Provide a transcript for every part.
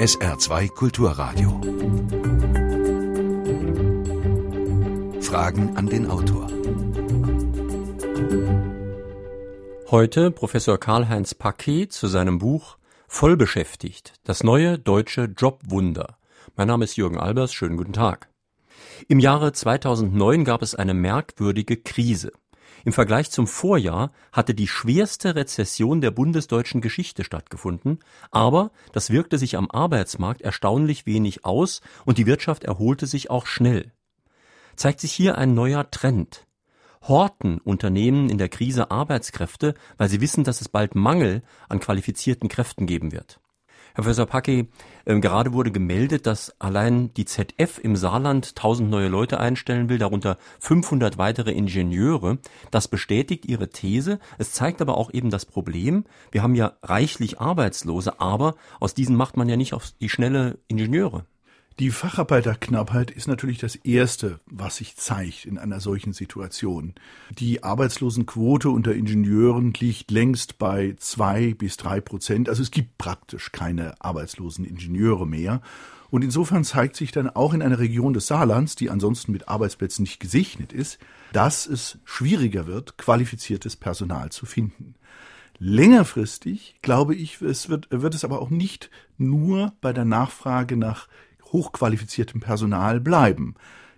SR2 Kulturradio. Fragen an den Autor. Heute Professor Karl-Heinz Paquet zu seinem Buch Vollbeschäftigt, das neue deutsche Jobwunder. Mein Name ist Jürgen Albers, schönen guten Tag. Im Jahre 2009 gab es eine merkwürdige Krise. Im Vergleich zum Vorjahr hatte die schwerste Rezession der bundesdeutschen Geschichte stattgefunden, aber das wirkte sich am Arbeitsmarkt erstaunlich wenig aus und die Wirtschaft erholte sich auch schnell. Zeigt sich hier ein neuer Trend. Horten Unternehmen in der Krise Arbeitskräfte, weil sie wissen, dass es bald Mangel an qualifizierten Kräften geben wird. Herr Professor Packi, äh, gerade wurde gemeldet, dass allein die ZF im Saarland 1000 neue Leute einstellen will, darunter 500 weitere Ingenieure. Das bestätigt Ihre These. Es zeigt aber auch eben das Problem. Wir haben ja reichlich Arbeitslose, aber aus diesen macht man ja nicht auf die schnelle Ingenieure. Die Facharbeiterknappheit ist natürlich das Erste, was sich zeigt in einer solchen Situation. Die Arbeitslosenquote unter Ingenieuren liegt längst bei zwei bis drei Prozent. Also es gibt praktisch keine arbeitslosen Ingenieure mehr. Und insofern zeigt sich dann auch in einer Region des Saarlands, die ansonsten mit Arbeitsplätzen nicht gesegnet ist, dass es schwieriger wird, qualifiziertes Personal zu finden. Längerfristig, glaube ich, es wird, wird es aber auch nicht nur bei der Nachfrage nach hochqualifiziertem Personal bleiben.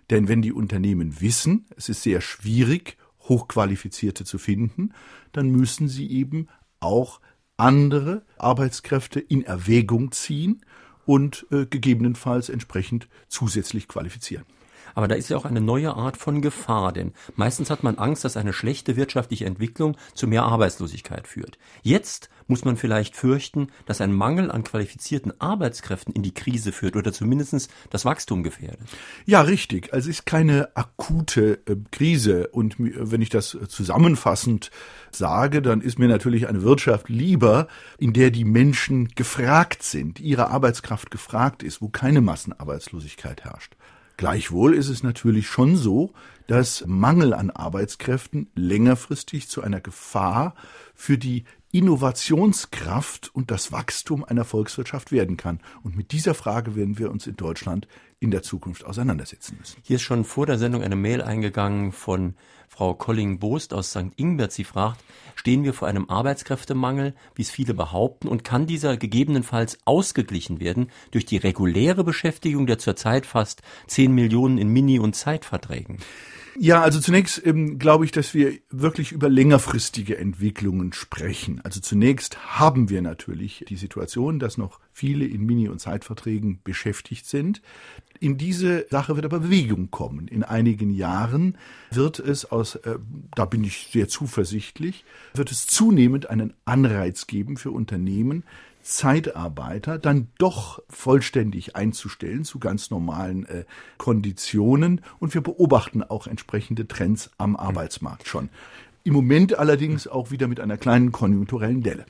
Denn wenn die Unternehmen wissen, es ist sehr schwierig, Hochqualifizierte zu finden, dann müssen sie eben auch andere Arbeitskräfte in Erwägung ziehen und äh, gegebenenfalls entsprechend zusätzlich qualifizieren. Aber da ist ja auch eine neue Art von Gefahr, denn meistens hat man Angst, dass eine schlechte wirtschaftliche Entwicklung zu mehr Arbeitslosigkeit führt. Jetzt muss man vielleicht fürchten, dass ein Mangel an qualifizierten Arbeitskräften in die Krise führt oder zumindest das Wachstum gefährdet. Ja, richtig. Also es ist keine akute äh, Krise. Und wenn ich das zusammenfassend sage, dann ist mir natürlich eine Wirtschaft lieber, in der die Menschen gefragt sind, ihre Arbeitskraft gefragt ist, wo keine Massenarbeitslosigkeit herrscht. Gleichwohl ist es natürlich schon so, dass Mangel an Arbeitskräften längerfristig zu einer Gefahr für die Innovationskraft und das Wachstum einer Volkswirtschaft werden kann. Und mit dieser Frage werden wir uns in Deutschland in der Zukunft auseinandersetzen müssen. Hier ist schon vor der Sendung eine Mail eingegangen von Frau Colling-Boost aus St. Ingbert. Sie fragt, stehen wir vor einem Arbeitskräftemangel, wie es viele behaupten, und kann dieser gegebenenfalls ausgeglichen werden durch die reguläre Beschäftigung der zurzeit fast 10 Millionen in Mini- und Zeitverträgen? Ja, also zunächst ähm, glaube ich, dass wir wirklich über längerfristige Entwicklungen sprechen. Also zunächst haben wir natürlich die Situation, dass noch viele in Mini- und Zeitverträgen beschäftigt sind. In diese Sache wird aber Bewegung kommen. In einigen Jahren wird es aus, äh, da bin ich sehr zuversichtlich, wird es zunehmend einen Anreiz geben für Unternehmen, Zeitarbeiter dann doch vollständig einzustellen zu ganz normalen äh, Konditionen. Und wir beobachten auch entsprechende Trends am Arbeitsmarkt schon. Im Moment allerdings auch wieder mit einer kleinen konjunkturellen Delle.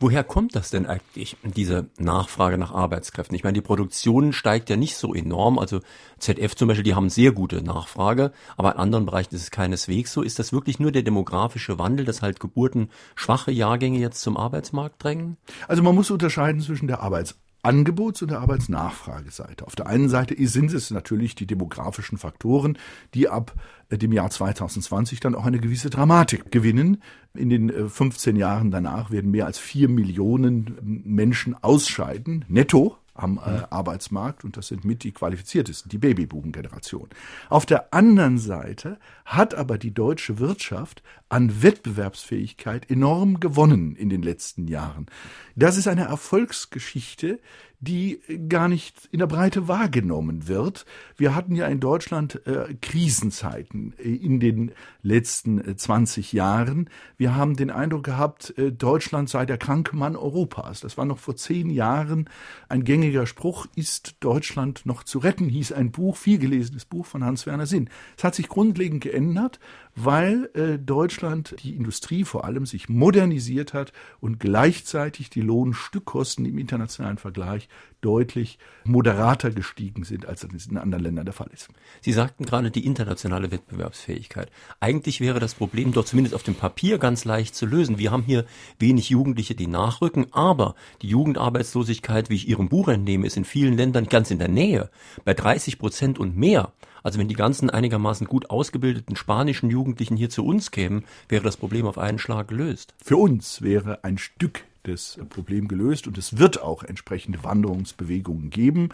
Woher kommt das denn eigentlich, diese Nachfrage nach Arbeitskräften? Ich meine, die Produktion steigt ja nicht so enorm. Also ZF zum Beispiel, die haben sehr gute Nachfrage, aber in anderen Bereichen ist es keineswegs so. Ist das wirklich nur der demografische Wandel, dass halt geburtenschwache Jahrgänge jetzt zum Arbeitsmarkt drängen? Also man muss unterscheiden zwischen der Arbeits Angebots- und der Arbeitsnachfrageseite. Auf der einen Seite sind es natürlich die demografischen Faktoren, die ab äh, dem Jahr 2020 dann auch eine gewisse Dramatik gewinnen. In den 15 äh, Jahren danach werden mehr als vier Millionen Menschen ausscheiden, netto am äh, Arbeitsmarkt und das sind mit die qualifiziertesten, die Babybuben-Generation. Auf der anderen Seite hat aber die deutsche Wirtschaft an Wettbewerbsfähigkeit enorm gewonnen in den letzten Jahren. Das ist eine Erfolgsgeschichte, die gar nicht in der Breite wahrgenommen wird. Wir hatten ja in Deutschland äh, Krisenzeiten äh, in den letzten äh, 20 Jahren. Wir haben den Eindruck gehabt, äh, Deutschland sei der kranke Mann Europas. Das war noch vor zehn Jahren ein gängiger Spruch, ist Deutschland noch zu retten, hieß ein Buch, viel gelesenes Buch von Hans-Werner Sinn. Es hat sich grundlegend geändert, weil äh, Deutschland die Industrie vor allem sich modernisiert hat und gleichzeitig die Lohnstückkosten im internationalen Vergleich deutlich moderater gestiegen sind, als das in anderen Ländern der Fall ist. Sie sagten gerade die internationale Wettbewerbsfähigkeit. Eigentlich wäre das Problem doch zumindest auf dem Papier ganz leicht zu lösen. Wir haben hier wenig Jugendliche, die nachrücken, aber die Jugendarbeitslosigkeit, wie ich Ihrem Buch entnehme, ist in vielen Ländern ganz in der Nähe, bei 30 Prozent und mehr. Also wenn die ganzen einigermaßen gut ausgebildeten spanischen Jugendlichen hier zu uns kämen, wäre das Problem auf einen Schlag gelöst. Für uns wäre ein Stück das Problem gelöst und es wird auch entsprechende Wanderungsbewegungen geben.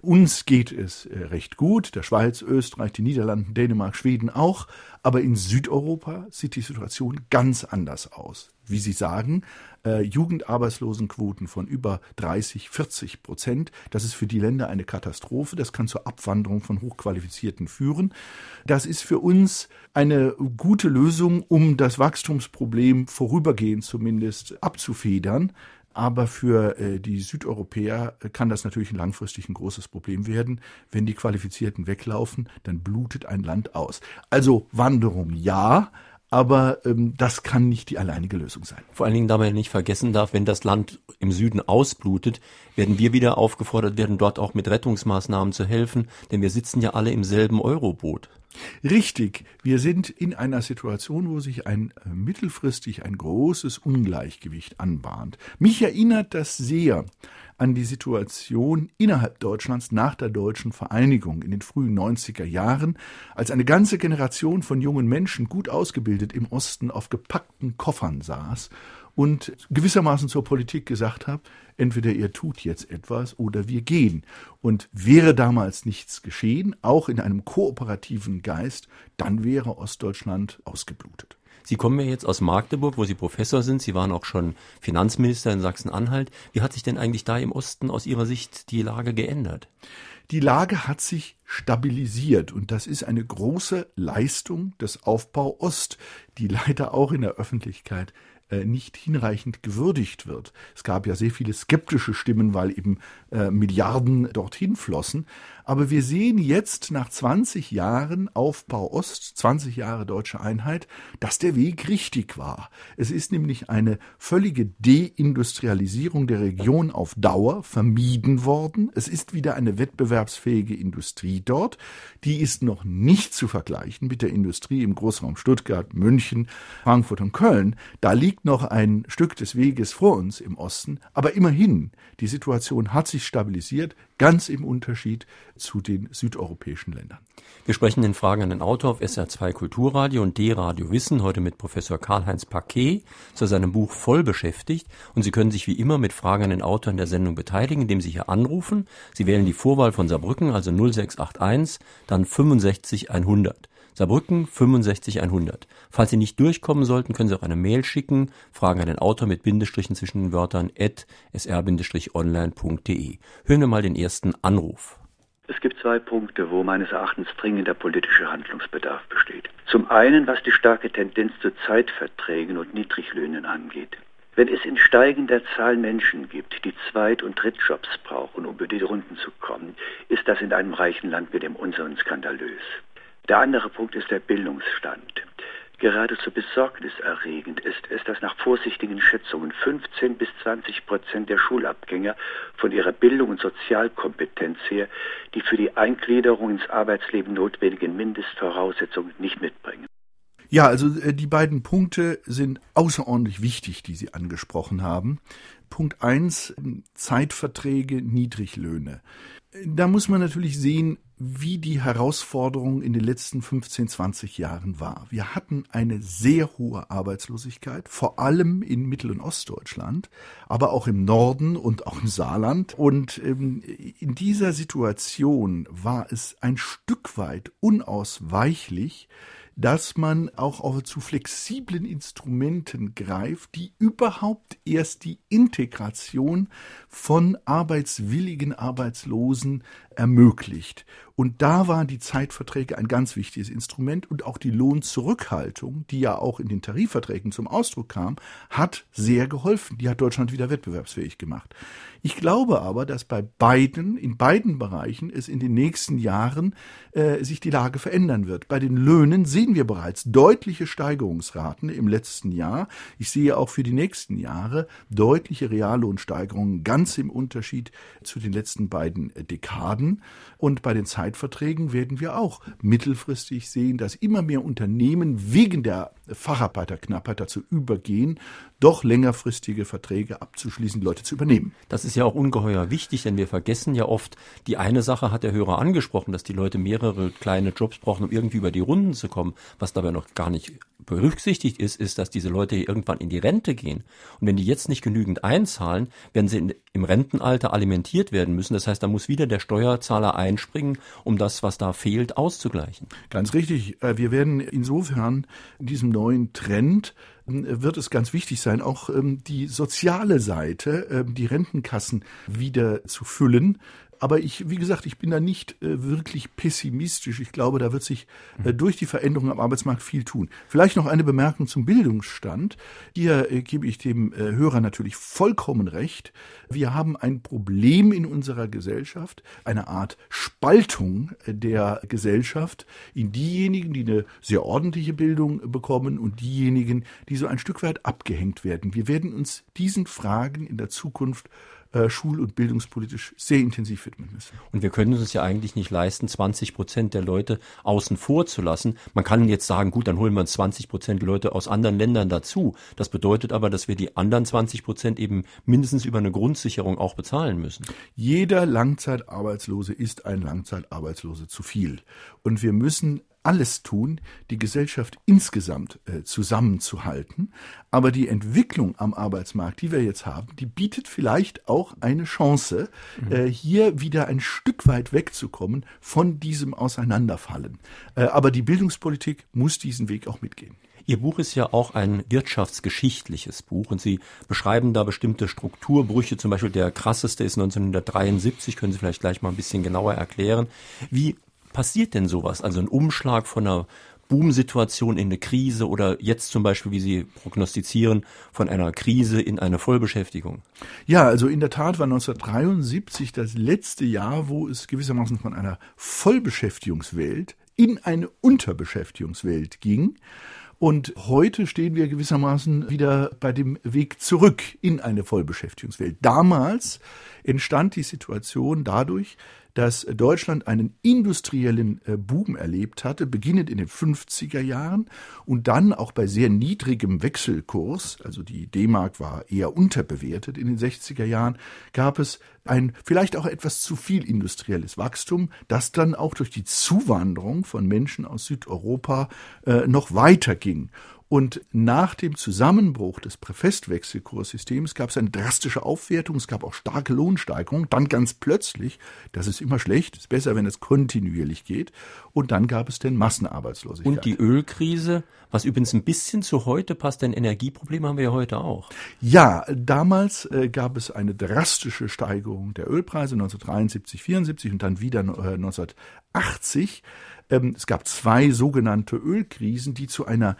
Uns geht es äh, recht gut, der Schweiz, Österreich, die Niederlande, Dänemark, Schweden auch, aber in Südeuropa sieht die Situation ganz anders aus. Wie Sie sagen, äh, Jugendarbeitslosenquoten von über 30, 40 Prozent. Das ist für die Länder eine Katastrophe. Das kann zur Abwanderung von Hochqualifizierten führen. Das ist für uns eine gute Lösung, um das Wachstumsproblem vorübergehend zumindest abzufedern. Aber für äh, die Südeuropäer kann das natürlich langfristig ein großes Problem werden. Wenn die Qualifizierten weglaufen, dann blutet ein Land aus. Also Wanderung ja, aber ähm, das kann nicht die alleinige Lösung sein. Vor allen Dingen, da man nicht vergessen darf, wenn das Land im Süden ausblutet, werden wir wieder aufgefordert werden, dort auch mit Rettungsmaßnahmen zu helfen, denn wir sitzen ja alle im selben Euroboot. Richtig, wir sind in einer Situation, wo sich ein äh, mittelfristig ein großes Ungleichgewicht anbahnt. Mich erinnert das sehr an die Situation innerhalb Deutschlands nach der deutschen Vereinigung in den frühen 90er Jahren, als eine ganze Generation von jungen Menschen gut ausgebildet im Osten auf gepackten Koffern saß und gewissermaßen zur Politik gesagt hat, entweder ihr tut jetzt etwas oder wir gehen. Und wäre damals nichts geschehen, auch in einem kooperativen Geist, dann wäre Ostdeutschland ausgeblutet. Sie kommen ja jetzt aus Magdeburg, wo Sie Professor sind. Sie waren auch schon Finanzminister in Sachsen-Anhalt. Wie hat sich denn eigentlich da im Osten aus Ihrer Sicht die Lage geändert? Die Lage hat sich stabilisiert und das ist eine große Leistung des Aufbau Ost, die leider auch in der Öffentlichkeit nicht hinreichend gewürdigt wird. Es gab ja sehr viele skeptische Stimmen, weil eben äh, Milliarden dorthin flossen. Aber wir sehen jetzt nach 20 Jahren Aufbau Ost, 20 Jahre deutsche Einheit, dass der Weg richtig war. Es ist nämlich eine völlige Deindustrialisierung der Region auf Dauer vermieden worden. Es ist wieder eine wettbewerbsfähige Industrie dort. Die ist noch nicht zu vergleichen mit der Industrie im Großraum Stuttgart, München, Frankfurt und Köln. Da liegt noch ein Stück des Weges vor uns im Osten. Aber immerhin, die Situation hat sich stabilisiert, ganz im Unterschied zu den südeuropäischen Ländern. Wir sprechen den Fragen an den Autor auf SR2 Kulturradio und D-Radio Wissen, heute mit Professor Karl-Heinz Paquet zu seinem Buch Voll beschäftigt. Und Sie können sich wie immer mit Fragen an den Autor in der Sendung beteiligen, indem Sie hier anrufen. Sie wählen die Vorwahl von Saarbrücken, also 0681, dann 65 100. Saarbrücken 65100. Falls Sie nicht durchkommen sollten, können Sie auch eine Mail schicken, Fragen an den Autor mit Bindestrichen zwischen den Wörtern at sr-online.de. Hören wir mal den ersten Anruf. Es gibt zwei Punkte, wo meines Erachtens dringender politischer Handlungsbedarf besteht. Zum einen, was die starke Tendenz zu Zeitverträgen und Niedriglöhnen angeht. Wenn es in steigender Zahl Menschen gibt, die Zweit- und Drittjobs brauchen, um über die Runden zu kommen, ist das in einem reichen Land wie dem unseren skandalös. Der andere Punkt ist der Bildungsstand. Geradezu besorgniserregend ist es, dass nach vorsichtigen Schätzungen 15 bis 20 Prozent der Schulabgänger von ihrer Bildung und Sozialkompetenz her die für die Eingliederung ins Arbeitsleben notwendigen Mindestvoraussetzungen nicht mitbringen. Ja, also äh, die beiden Punkte sind außerordentlich wichtig, die Sie angesprochen haben. Punkt eins: Zeitverträge, Niedriglöhne. Da muss man natürlich sehen, wie die Herausforderung in den letzten 15, 20 Jahren war. Wir hatten eine sehr hohe Arbeitslosigkeit, vor allem in Mittel- und Ostdeutschland, aber auch im Norden und auch im Saarland. Und ähm, in dieser Situation war es ein Stück weit unausweichlich, dass man auch zu flexiblen Instrumenten greift, die überhaupt erst die Integration von arbeitswilligen Arbeitslosen ermöglicht. Und da waren die Zeitverträge ein ganz wichtiges Instrument und auch die Lohnzurückhaltung, die ja auch in den Tarifverträgen zum Ausdruck kam, hat sehr geholfen. Die hat Deutschland wieder wettbewerbsfähig gemacht. Ich glaube aber, dass bei beiden, in beiden Bereichen es in den nächsten Jahren äh, sich die Lage verändern wird. Bei den Löhnen sehen wir bereits deutliche Steigerungsraten im letzten Jahr. Ich sehe auch für die nächsten Jahre deutliche Reallohnsteigerungen, ganz im Unterschied zu den letzten beiden Dekaden. Und bei den Zeitverträgen werden wir auch mittelfristig sehen, dass immer mehr Unternehmen wegen der Facharbeiterknappheit dazu übergehen, doch längerfristige Verträge abzuschließen, Leute zu übernehmen. Das ist ja auch ungeheuer wichtig, denn wir vergessen ja oft, die eine Sache hat der Hörer angesprochen, dass die Leute mehrere kleine Jobs brauchen, um irgendwie über die Runden zu kommen. Was dabei noch gar nicht berücksichtigt ist, ist, dass diese Leute irgendwann in die Rente gehen. Und wenn die jetzt nicht genügend einzahlen, werden sie in, im Rentenalter alimentiert werden müssen. Das heißt, da muss wieder der Steuerzahler einspringen, um das, was da fehlt, auszugleichen. Ganz richtig. Äh, wir werden insofern diesem neuen Trend wird es ganz wichtig sein, auch ähm, die soziale Seite, ähm, die Rentenkassen wieder zu füllen. Aber ich, wie gesagt, ich bin da nicht äh, wirklich pessimistisch. Ich glaube, da wird sich äh, durch die Veränderungen am Arbeitsmarkt viel tun. Vielleicht noch eine Bemerkung zum Bildungsstand. Hier äh, gebe ich dem äh, Hörer natürlich vollkommen recht. Wir haben ein Problem in unserer Gesellschaft, eine Art Spaltung äh, der Gesellschaft in diejenigen, die eine sehr ordentliche Bildung bekommen und diejenigen, die so ein Stück weit abgehängt werden. Wir werden uns diesen Fragen in der Zukunft äh, schul- und bildungspolitisch sehr intensiv widmen müssen. Und wir können uns ja eigentlich nicht leisten, 20 Prozent der Leute außen vor zu lassen. Man kann jetzt sagen, gut, dann holen wir uns 20 Prozent Leute aus anderen Ländern dazu. Das bedeutet aber, dass wir die anderen 20 Prozent eben mindestens über eine Grundsicherung auch bezahlen müssen. Jeder Langzeitarbeitslose ist ein Langzeitarbeitslose zu viel. Und wir müssen alles tun, die Gesellschaft insgesamt äh, zusammenzuhalten. Aber die Entwicklung am Arbeitsmarkt, die wir jetzt haben, die bietet vielleicht auch eine Chance, mhm. äh, hier wieder ein Stück weit wegzukommen von diesem Auseinanderfallen. Äh, aber die Bildungspolitik muss diesen Weg auch mitgehen. Ihr Buch ist ja auch ein wirtschaftsgeschichtliches Buch und Sie beschreiben da bestimmte Strukturbrüche. Zum Beispiel der krasseste ist 1973. Können Sie vielleicht gleich mal ein bisschen genauer erklären. Wie passiert denn sowas? Also ein Umschlag von einer Boom-Situation in eine Krise oder jetzt zum Beispiel, wie Sie prognostizieren, von einer Krise in eine Vollbeschäftigung? Ja, also in der Tat war 1973 das letzte Jahr, wo es gewissermaßen von einer Vollbeschäftigungswelt in eine Unterbeschäftigungswelt ging. Und heute stehen wir gewissermaßen wieder bei dem Weg zurück in eine Vollbeschäftigungswelt. Damals entstand die Situation dadurch, dass Deutschland einen industriellen äh, Boom erlebt hatte, beginnend in den 50er Jahren und dann auch bei sehr niedrigem Wechselkurs, also die D-Mark war eher unterbewertet in den 60er Jahren, gab es ein vielleicht auch etwas zu viel industrielles Wachstum, das dann auch durch die Zuwanderung von Menschen aus Südeuropa äh, noch weiterging. Und nach dem Zusammenbruch des Präfestwechselkurssystems gab es eine drastische Aufwertung, es gab auch starke Lohnsteigerungen, dann ganz plötzlich, das ist immer schlecht, ist besser, wenn es kontinuierlich geht, und dann gab es den Massenarbeitslosigkeit. Und die Ölkrise, was übrigens ein bisschen zu heute passt, denn Energieprobleme haben wir ja heute auch. Ja, damals äh, gab es eine drastische Steigerung der Ölpreise 1973, 74 und dann wieder äh, 1980. Ähm, es gab zwei sogenannte Ölkrisen, die zu einer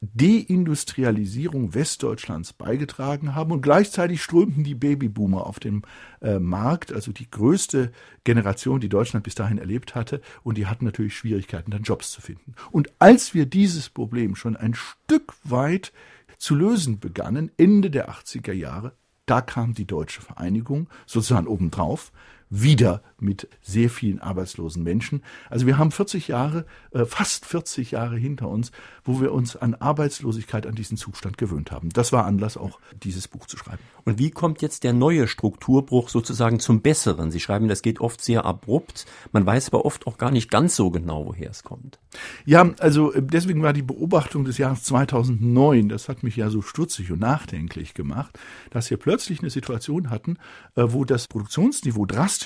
Deindustrialisierung Westdeutschlands beigetragen haben und gleichzeitig strömten die Babyboomer auf dem äh, Markt, also die größte Generation, die Deutschland bis dahin erlebt hatte, und die hatten natürlich Schwierigkeiten, dann Jobs zu finden. Und als wir dieses Problem schon ein Stück weit zu lösen begannen, Ende der 80er Jahre, da kam die deutsche Vereinigung sozusagen obendrauf wieder mit sehr vielen arbeitslosen Menschen. Also wir haben 40 Jahre, äh, fast 40 Jahre hinter uns, wo wir uns an Arbeitslosigkeit, an diesen Zustand gewöhnt haben. Das war Anlass, auch dieses Buch zu schreiben. Und wie kommt jetzt der neue Strukturbruch sozusagen zum Besseren? Sie schreiben, das geht oft sehr abrupt. Man weiß aber oft auch gar nicht ganz so genau, woher es kommt. Ja, also äh, deswegen war die Beobachtung des Jahres 2009, das hat mich ja so stutzig und nachdenklich gemacht, dass wir plötzlich eine Situation hatten, äh, wo das Produktionsniveau drastisch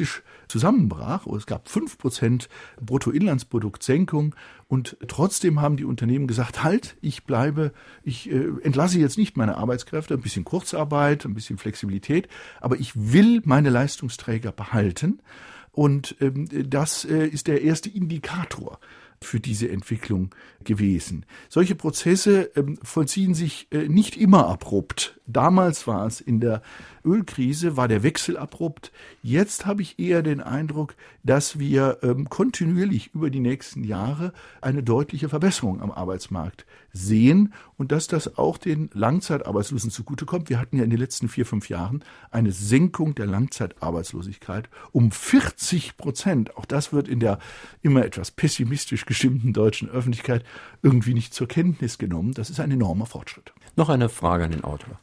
zusammenbrach. Es gab fünf Prozent Bruttoinlandsproduktsenkung und trotzdem haben die Unternehmen gesagt, halt, ich bleibe, ich äh, entlasse jetzt nicht meine Arbeitskräfte, ein bisschen Kurzarbeit, ein bisschen Flexibilität, aber ich will meine Leistungsträger behalten. Und ähm, das äh, ist der erste Indikator für diese Entwicklung gewesen. Solche Prozesse ähm, vollziehen sich äh, nicht immer abrupt. Damals war es in der Ölkrise, war der Wechsel abrupt. Jetzt habe ich eher den Eindruck, dass wir ähm, kontinuierlich über die nächsten Jahre eine deutliche Verbesserung am Arbeitsmarkt sehen und dass das auch den Langzeitarbeitslosen zugutekommt. Wir hatten ja in den letzten vier, fünf Jahren eine Senkung der Langzeitarbeitslosigkeit um 40 Prozent. Auch das wird in der immer etwas pessimistisch gestimmten deutschen Öffentlichkeit irgendwie nicht zur Kenntnis genommen. Das ist ein enormer Fortschritt. Noch eine Frage an den Autor.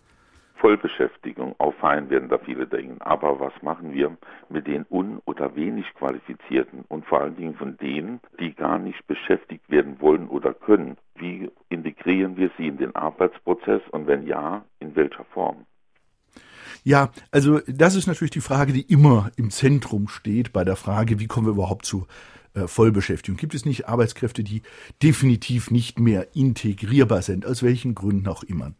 Vollbeschäftigung auffallen werden da viele denken. Aber was machen wir mit den un- oder wenig Qualifizierten und vor allen Dingen von denen, die gar nicht beschäftigt werden wollen oder können? Wie integrieren wir sie in den Arbeitsprozess und wenn ja, in welcher Form? Ja, also das ist natürlich die Frage, die immer im Zentrum steht bei der Frage, wie kommen wir überhaupt zu äh, Vollbeschäftigung? Gibt es nicht Arbeitskräfte, die definitiv nicht mehr integrierbar sind, aus welchen Gründen auch immer?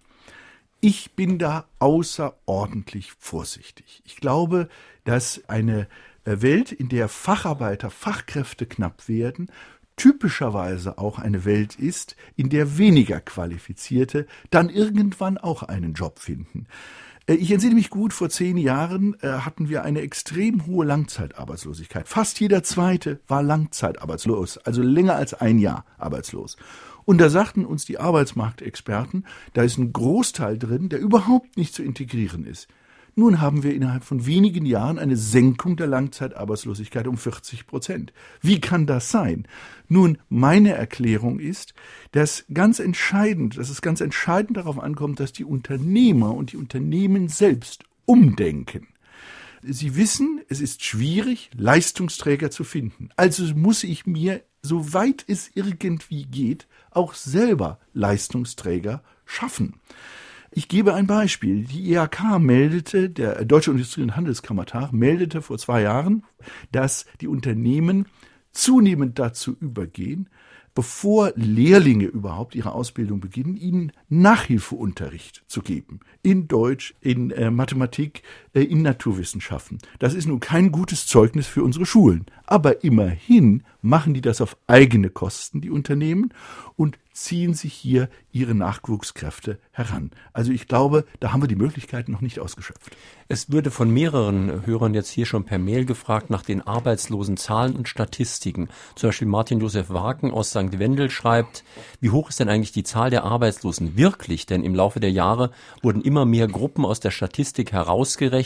Ich bin da außerordentlich vorsichtig. Ich glaube, dass eine äh, Welt, in der Facharbeiter, Fachkräfte knapp werden, typischerweise auch eine Welt ist, in der weniger Qualifizierte dann irgendwann auch einen Job finden. Äh, ich entsinne mich gut, vor zehn Jahren äh, hatten wir eine extrem hohe Langzeitarbeitslosigkeit. Fast jeder Zweite war langzeitarbeitslos, also länger als ein Jahr arbeitslos. Und da sagten uns die Arbeitsmarktexperten, da ist ein Großteil drin, der überhaupt nicht zu integrieren ist. Nun haben wir innerhalb von wenigen Jahren eine Senkung der Langzeitarbeitslosigkeit um 40 Prozent. Wie kann das sein? Nun, meine Erklärung ist, dass ganz entscheidend, dass es ganz entscheidend darauf ankommt, dass die Unternehmer und die Unternehmen selbst umdenken. Sie wissen, es ist schwierig, Leistungsträger zu finden. Also muss ich mir, soweit es irgendwie geht, auch selber Leistungsträger schaffen. Ich gebe ein Beispiel. Die IHK meldete, der Deutsche Industrie- und Handelskammertag meldete vor zwei Jahren, dass die Unternehmen zunehmend dazu übergehen, bevor Lehrlinge überhaupt ihre Ausbildung beginnen, ihnen Nachhilfeunterricht zu geben. In Deutsch, in äh, Mathematik, in Naturwissenschaften. Das ist nun kein gutes Zeugnis für unsere Schulen. Aber immerhin machen die das auf eigene Kosten, die Unternehmen, und ziehen sich hier ihre Nachwuchskräfte heran. Also ich glaube, da haben wir die Möglichkeiten noch nicht ausgeschöpft. Es würde von mehreren Hörern jetzt hier schon per Mail gefragt nach den arbeitslosen Zahlen und Statistiken. Zum Beispiel Martin Josef Wagen aus St. Wendel schreibt, wie hoch ist denn eigentlich die Zahl der Arbeitslosen wirklich? Denn im Laufe der Jahre wurden immer mehr Gruppen aus der Statistik herausgerechnet,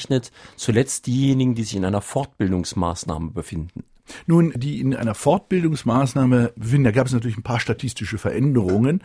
zuletzt diejenigen, die sich in einer Fortbildungsmaßnahme befinden. Nun, die in einer Fortbildungsmaßnahme befinden, da gab es natürlich ein paar statistische Veränderungen,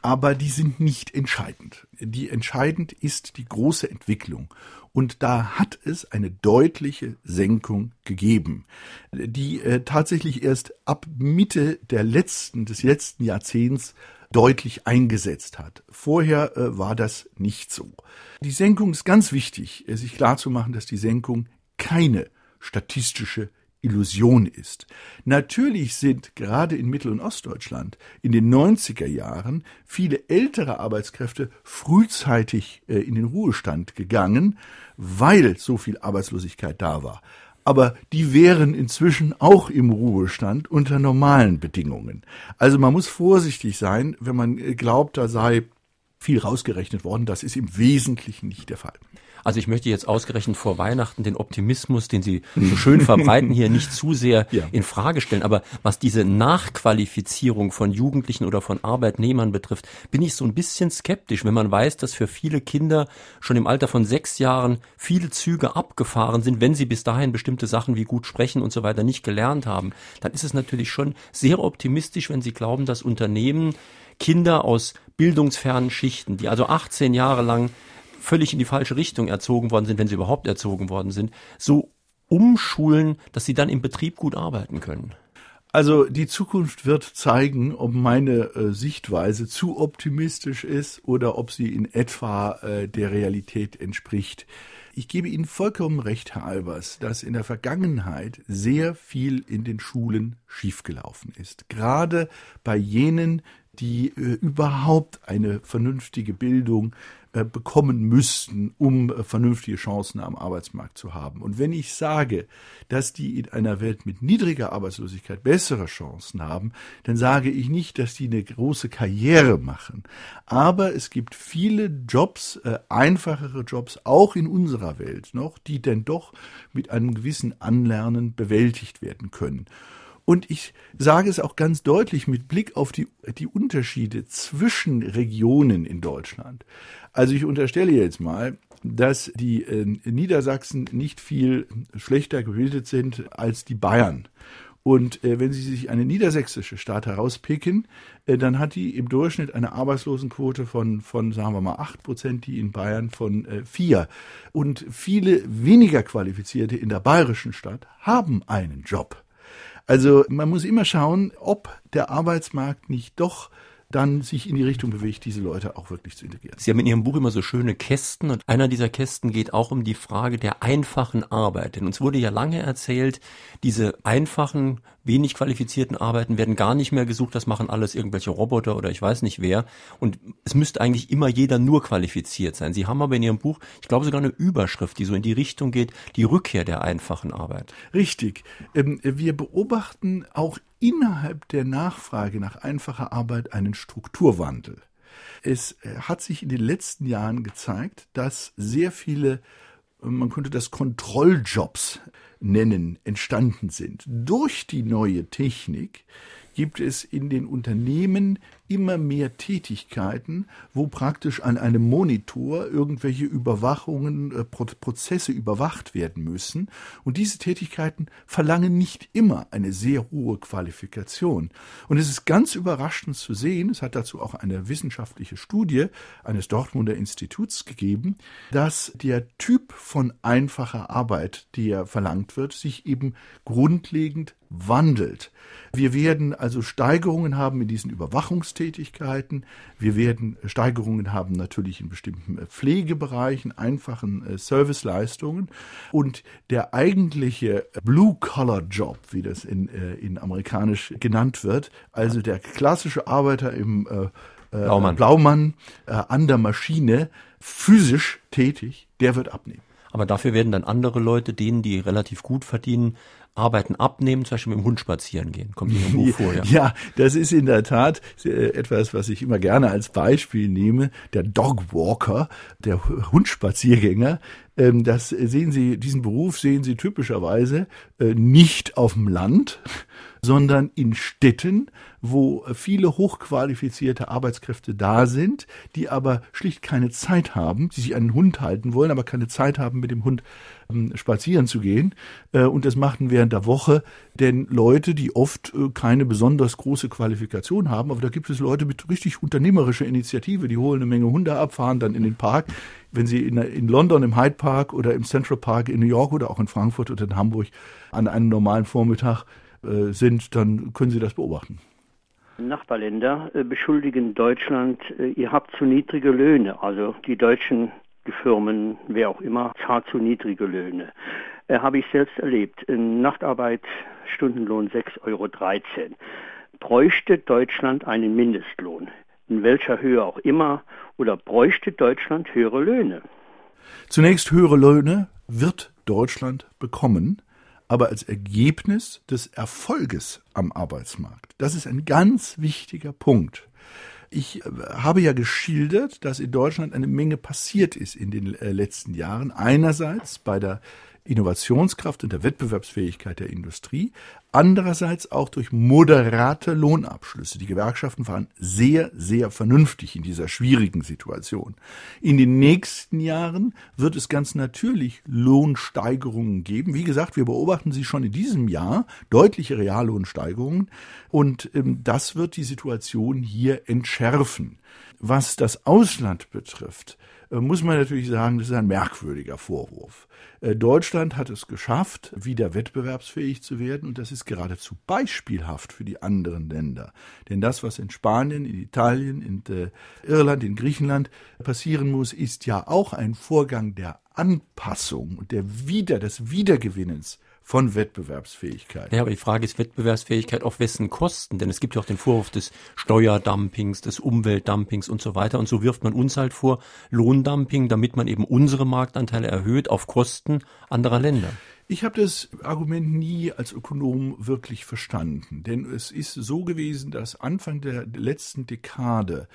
aber die sind nicht entscheidend. Die entscheidend ist die große Entwicklung. Und da hat es eine deutliche Senkung gegeben, die äh, tatsächlich erst ab Mitte der letzten, des letzten Jahrzehnts deutlich eingesetzt hat. Vorher äh, war das nicht so. Die Senkung ist ganz wichtig, äh, sich klarzumachen, dass die Senkung keine statistische Illusion ist. Natürlich sind gerade in Mittel- und Ostdeutschland in den 90er Jahren viele ältere Arbeitskräfte frühzeitig äh, in den Ruhestand gegangen, weil so viel Arbeitslosigkeit da war. Aber die wären inzwischen auch im Ruhestand unter normalen Bedingungen. Also man muss vorsichtig sein, wenn man äh, glaubt, da sei viel rausgerechnet worden. Das ist im Wesentlichen nicht der Fall. Also ich möchte jetzt ausgerechnet vor Weihnachten den Optimismus, den Sie so schön verbreiten, hier nicht zu sehr ja. in Frage stellen. Aber was diese Nachqualifizierung von Jugendlichen oder von Arbeitnehmern betrifft, bin ich so ein bisschen skeptisch, wenn man weiß, dass für viele Kinder schon im Alter von sechs Jahren viele Züge abgefahren sind, wenn sie bis dahin bestimmte Sachen wie gut sprechen und so weiter nicht gelernt haben. Dann ist es natürlich schon sehr optimistisch, wenn Sie glauben, dass Unternehmen Kinder aus bildungsfernen Schichten, die also 18 Jahre lang völlig in die falsche Richtung erzogen worden sind, wenn sie überhaupt erzogen worden sind, so umschulen, dass sie dann im Betrieb gut arbeiten können? Also die Zukunft wird zeigen, ob meine äh, Sichtweise zu optimistisch ist oder ob sie in etwa äh, der Realität entspricht. Ich gebe Ihnen vollkommen recht, Herr Albers, dass in der Vergangenheit sehr viel in den Schulen schiefgelaufen ist. Gerade bei jenen, die äh, überhaupt eine vernünftige Bildung bekommen müssten, um äh, vernünftige Chancen am Arbeitsmarkt zu haben. Und wenn ich sage, dass die in einer Welt mit niedriger Arbeitslosigkeit bessere Chancen haben, dann sage ich nicht, dass die eine große Karriere machen. Aber es gibt viele Jobs, äh, einfachere Jobs, auch in unserer Welt noch, die denn doch mit einem gewissen Anlernen bewältigt werden können. Und ich sage es auch ganz deutlich mit Blick auf die, die Unterschiede zwischen Regionen in Deutschland. Also ich unterstelle jetzt mal, dass die äh, Niedersachsen nicht viel schlechter gebildet sind als die Bayern. Und äh, wenn Sie sich eine niedersächsische Stadt herauspicken, äh, dann hat die im Durchschnitt eine Arbeitslosenquote von, von sagen wir mal, acht Prozent, die in Bayern von äh, vier. Und viele weniger Qualifizierte in der bayerischen Stadt haben einen Job. Also man muss immer schauen, ob der Arbeitsmarkt nicht doch dann sich in die Richtung bewegt, diese Leute auch wirklich zu integrieren. Sie haben in Ihrem Buch immer so schöne Kästen und einer dieser Kästen geht auch um die Frage der einfachen Arbeit. Denn uns wurde ja lange erzählt, diese einfachen, wenig qualifizierten Arbeiten werden gar nicht mehr gesucht, das machen alles irgendwelche Roboter oder ich weiß nicht wer. Und es müsste eigentlich immer jeder nur qualifiziert sein. Sie haben aber in Ihrem Buch, ich glaube sogar eine Überschrift, die so in die Richtung geht, die Rückkehr der einfachen Arbeit. Richtig. Ähm, wir beobachten auch innerhalb der Nachfrage nach einfacher Arbeit einen Strukturwandel. Es äh, hat sich in den letzten Jahren gezeigt, dass sehr viele, man könnte das Kontrolljobs nennen, entstanden sind. Durch die neue Technik gibt es in den Unternehmen immer mehr Tätigkeiten, wo praktisch an einem Monitor irgendwelche Überwachungen, äh, Prozesse überwacht werden müssen. Und diese Tätigkeiten verlangen nicht immer eine sehr hohe Qualifikation. Und es ist ganz überraschend zu sehen, es hat dazu auch eine wissenschaftliche Studie eines Dortmunder Instituts gegeben, dass der Typ von einfacher Arbeit, der verlangt wird, sich eben grundlegend wandelt. Wir werden also Steigerungen haben in diesen Überwachungstätigkeiten. Wir werden Steigerungen haben natürlich in bestimmten äh, Pflegebereichen, einfachen äh, Serviceleistungen. Und der eigentliche Blue-Collar-Job, wie das in, äh, in amerikanisch genannt wird, also der klassische Arbeiter im Blaumann, Blaumann an der Maschine, physisch tätig, der wird abnehmen. Aber dafür werden dann andere Leute, denen, die relativ gut verdienen, Arbeiten abnehmen, zum Beispiel mit dem Hund spazieren gehen. Kommt Ihrem Buch vor, ja. Ja, das ist in der Tat äh, etwas, was ich immer gerne als Beispiel nehme. Der Dogwalker, der Hundspaziergänger, das sehen Sie, diesen Beruf sehen Sie typischerweise äh, nicht auf dem Land, sondern in Städten, wo viele hochqualifizierte Arbeitskräfte da sind, die aber schlicht keine Zeit haben, die sich einen Hund halten wollen, aber keine Zeit haben, mit dem Hund ähm, spazieren zu gehen. Äh, und das machten während der Woche denn Leute, die oft äh, keine besonders große Qualifikation haben, aber da gibt es Leute mit richtig unternehmerischer Initiative, die holen eine Menge Hunde ab, fahren dann in den Park. Wenn sie in, London im Hyde Park oder im Central Park in New York oder auch in Frankfurt oder in Hamburg an einem normalen Vormittag äh, sind, dann können Sie das beobachten. Nachbarländer beschuldigen Deutschland, ihr habt zu niedrige Löhne. Also die deutschen Firmen, wer auch immer, zahlt zu niedrige Löhne. Äh, Habe ich selbst erlebt. In Nachtarbeit Stundenlohn 6,13 Euro. Bräuchte Deutschland einen Mindestlohn, in welcher Höhe auch immer, oder bräuchte Deutschland höhere Löhne? Zunächst höhere Löhne wird Deutschland bekommen aber als Ergebnis des Erfolges am Arbeitsmarkt. Das ist ein ganz wichtiger Punkt. Ich äh, habe ja geschildert, dass in Deutschland eine Menge passiert ist in den äh, letzten Jahren. Einerseits bei der Innovationskraft und der Wettbewerbsfähigkeit der Industrie, andererseits auch durch moderate Lohnabschlüsse. Die Gewerkschaften waren sehr, sehr vernünftig in dieser schwierigen Situation. In den nächsten Jahren wird es ganz natürlich Lohnsteigerungen geben. Wie gesagt, wir beobachten sie schon in diesem Jahr, deutliche Reallohnsteigerungen, und ähm, das wird die Situation hier entschärfen. Was das Ausland betrifft, muss man natürlich sagen, das ist ein merkwürdiger Vorwurf. Äh, Deutschland hat es geschafft, wieder wettbewerbsfähig zu werden und das ist geradezu beispielhaft für die anderen Länder. Denn das, was in Spanien, in Italien, in äh, Irland, in Griechenland passieren muss, ist ja auch ein Vorgang der Anpassung und der Wieder, des Wiedergewinnens von Wettbewerbsfähigkeit. Ja, aber die Frage ist Wettbewerbsfähigkeit auf wessen Kosten? Denn es gibt ja auch den Vorwurf des Steuerdumpings, des Umweltdumpings und so weiter. Und so wirft man uns halt vor Lohndumping, damit man eben unsere Marktanteile erhöht auf Kosten anderer Länder. Ich habe das Argument nie als Ökonom wirklich verstanden, denn es ist so gewesen, dass Anfang der letzten Dekade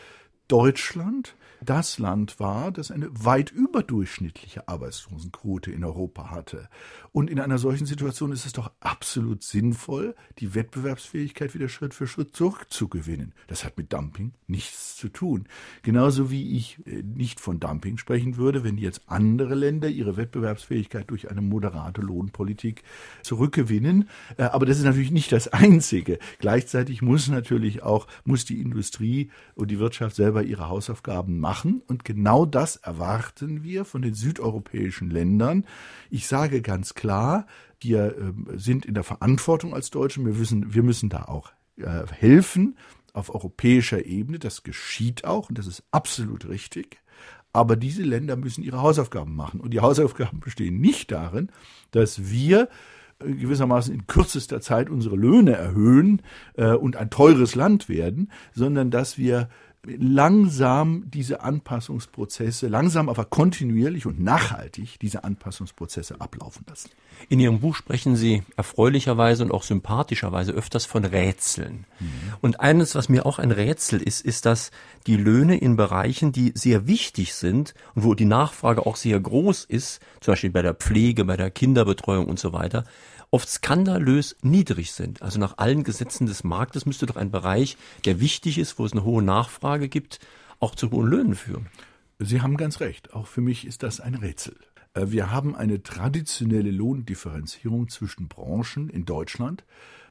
Deutschland das Land war, das eine weit überdurchschnittliche Arbeitslosenquote in Europa hatte. Und in einer solchen Situation ist es doch absolut sinnvoll, die Wettbewerbsfähigkeit wieder Schritt für Schritt zurückzugewinnen. Das hat mit Dumping nichts zu tun. Genauso wie ich äh, nicht von Dumping sprechen würde, wenn jetzt andere Länder ihre Wettbewerbsfähigkeit durch eine moderate Lohnpolitik zurückgewinnen. Äh, aber das ist natürlich nicht das Einzige. Gleichzeitig muss natürlich auch, muss die Industrie und die Wirtschaft selber ihre Hausaufgaben machen machen. Und genau das erwarten wir von den südeuropäischen Ländern. Ich sage ganz klar, wir äh, sind in der Verantwortung als Deutsche. Wir müssen, wir müssen da auch äh, helfen auf europäischer Ebene. Das geschieht auch und das ist absolut richtig. Aber diese Länder müssen ihre Hausaufgaben machen. Und die Hausaufgaben bestehen nicht darin, dass wir äh, gewissermaßen in kürzester Zeit unsere Löhne erhöhen äh, und ein teures Land werden, sondern dass wir langsam diese Anpassungsprozesse, langsam aber kontinuierlich und nachhaltig diese Anpassungsprozesse ablaufen lassen. In Ihrem Buch sprechen Sie erfreulicherweise und auch sympathischerweise öfters von Rätseln. Mhm. Und eines, was mir auch ein Rätsel ist, ist, dass die Löhne in Bereichen, die sehr wichtig sind und wo die Nachfrage auch sehr groß ist, zum Beispiel bei der Pflege, bei der Kinderbetreuung und so weiter, oft skandalös niedrig sind. Also nach allen Gesetzen des Marktes müsste doch ein Bereich, der wichtig ist, wo es eine hohe Nachfrage gibt, auch zu hohen Löhnen führen. Sie haben ganz recht. Auch für mich ist das ein Rätsel. Äh, wir haben eine traditionelle Lohndifferenzierung zwischen Branchen in Deutschland,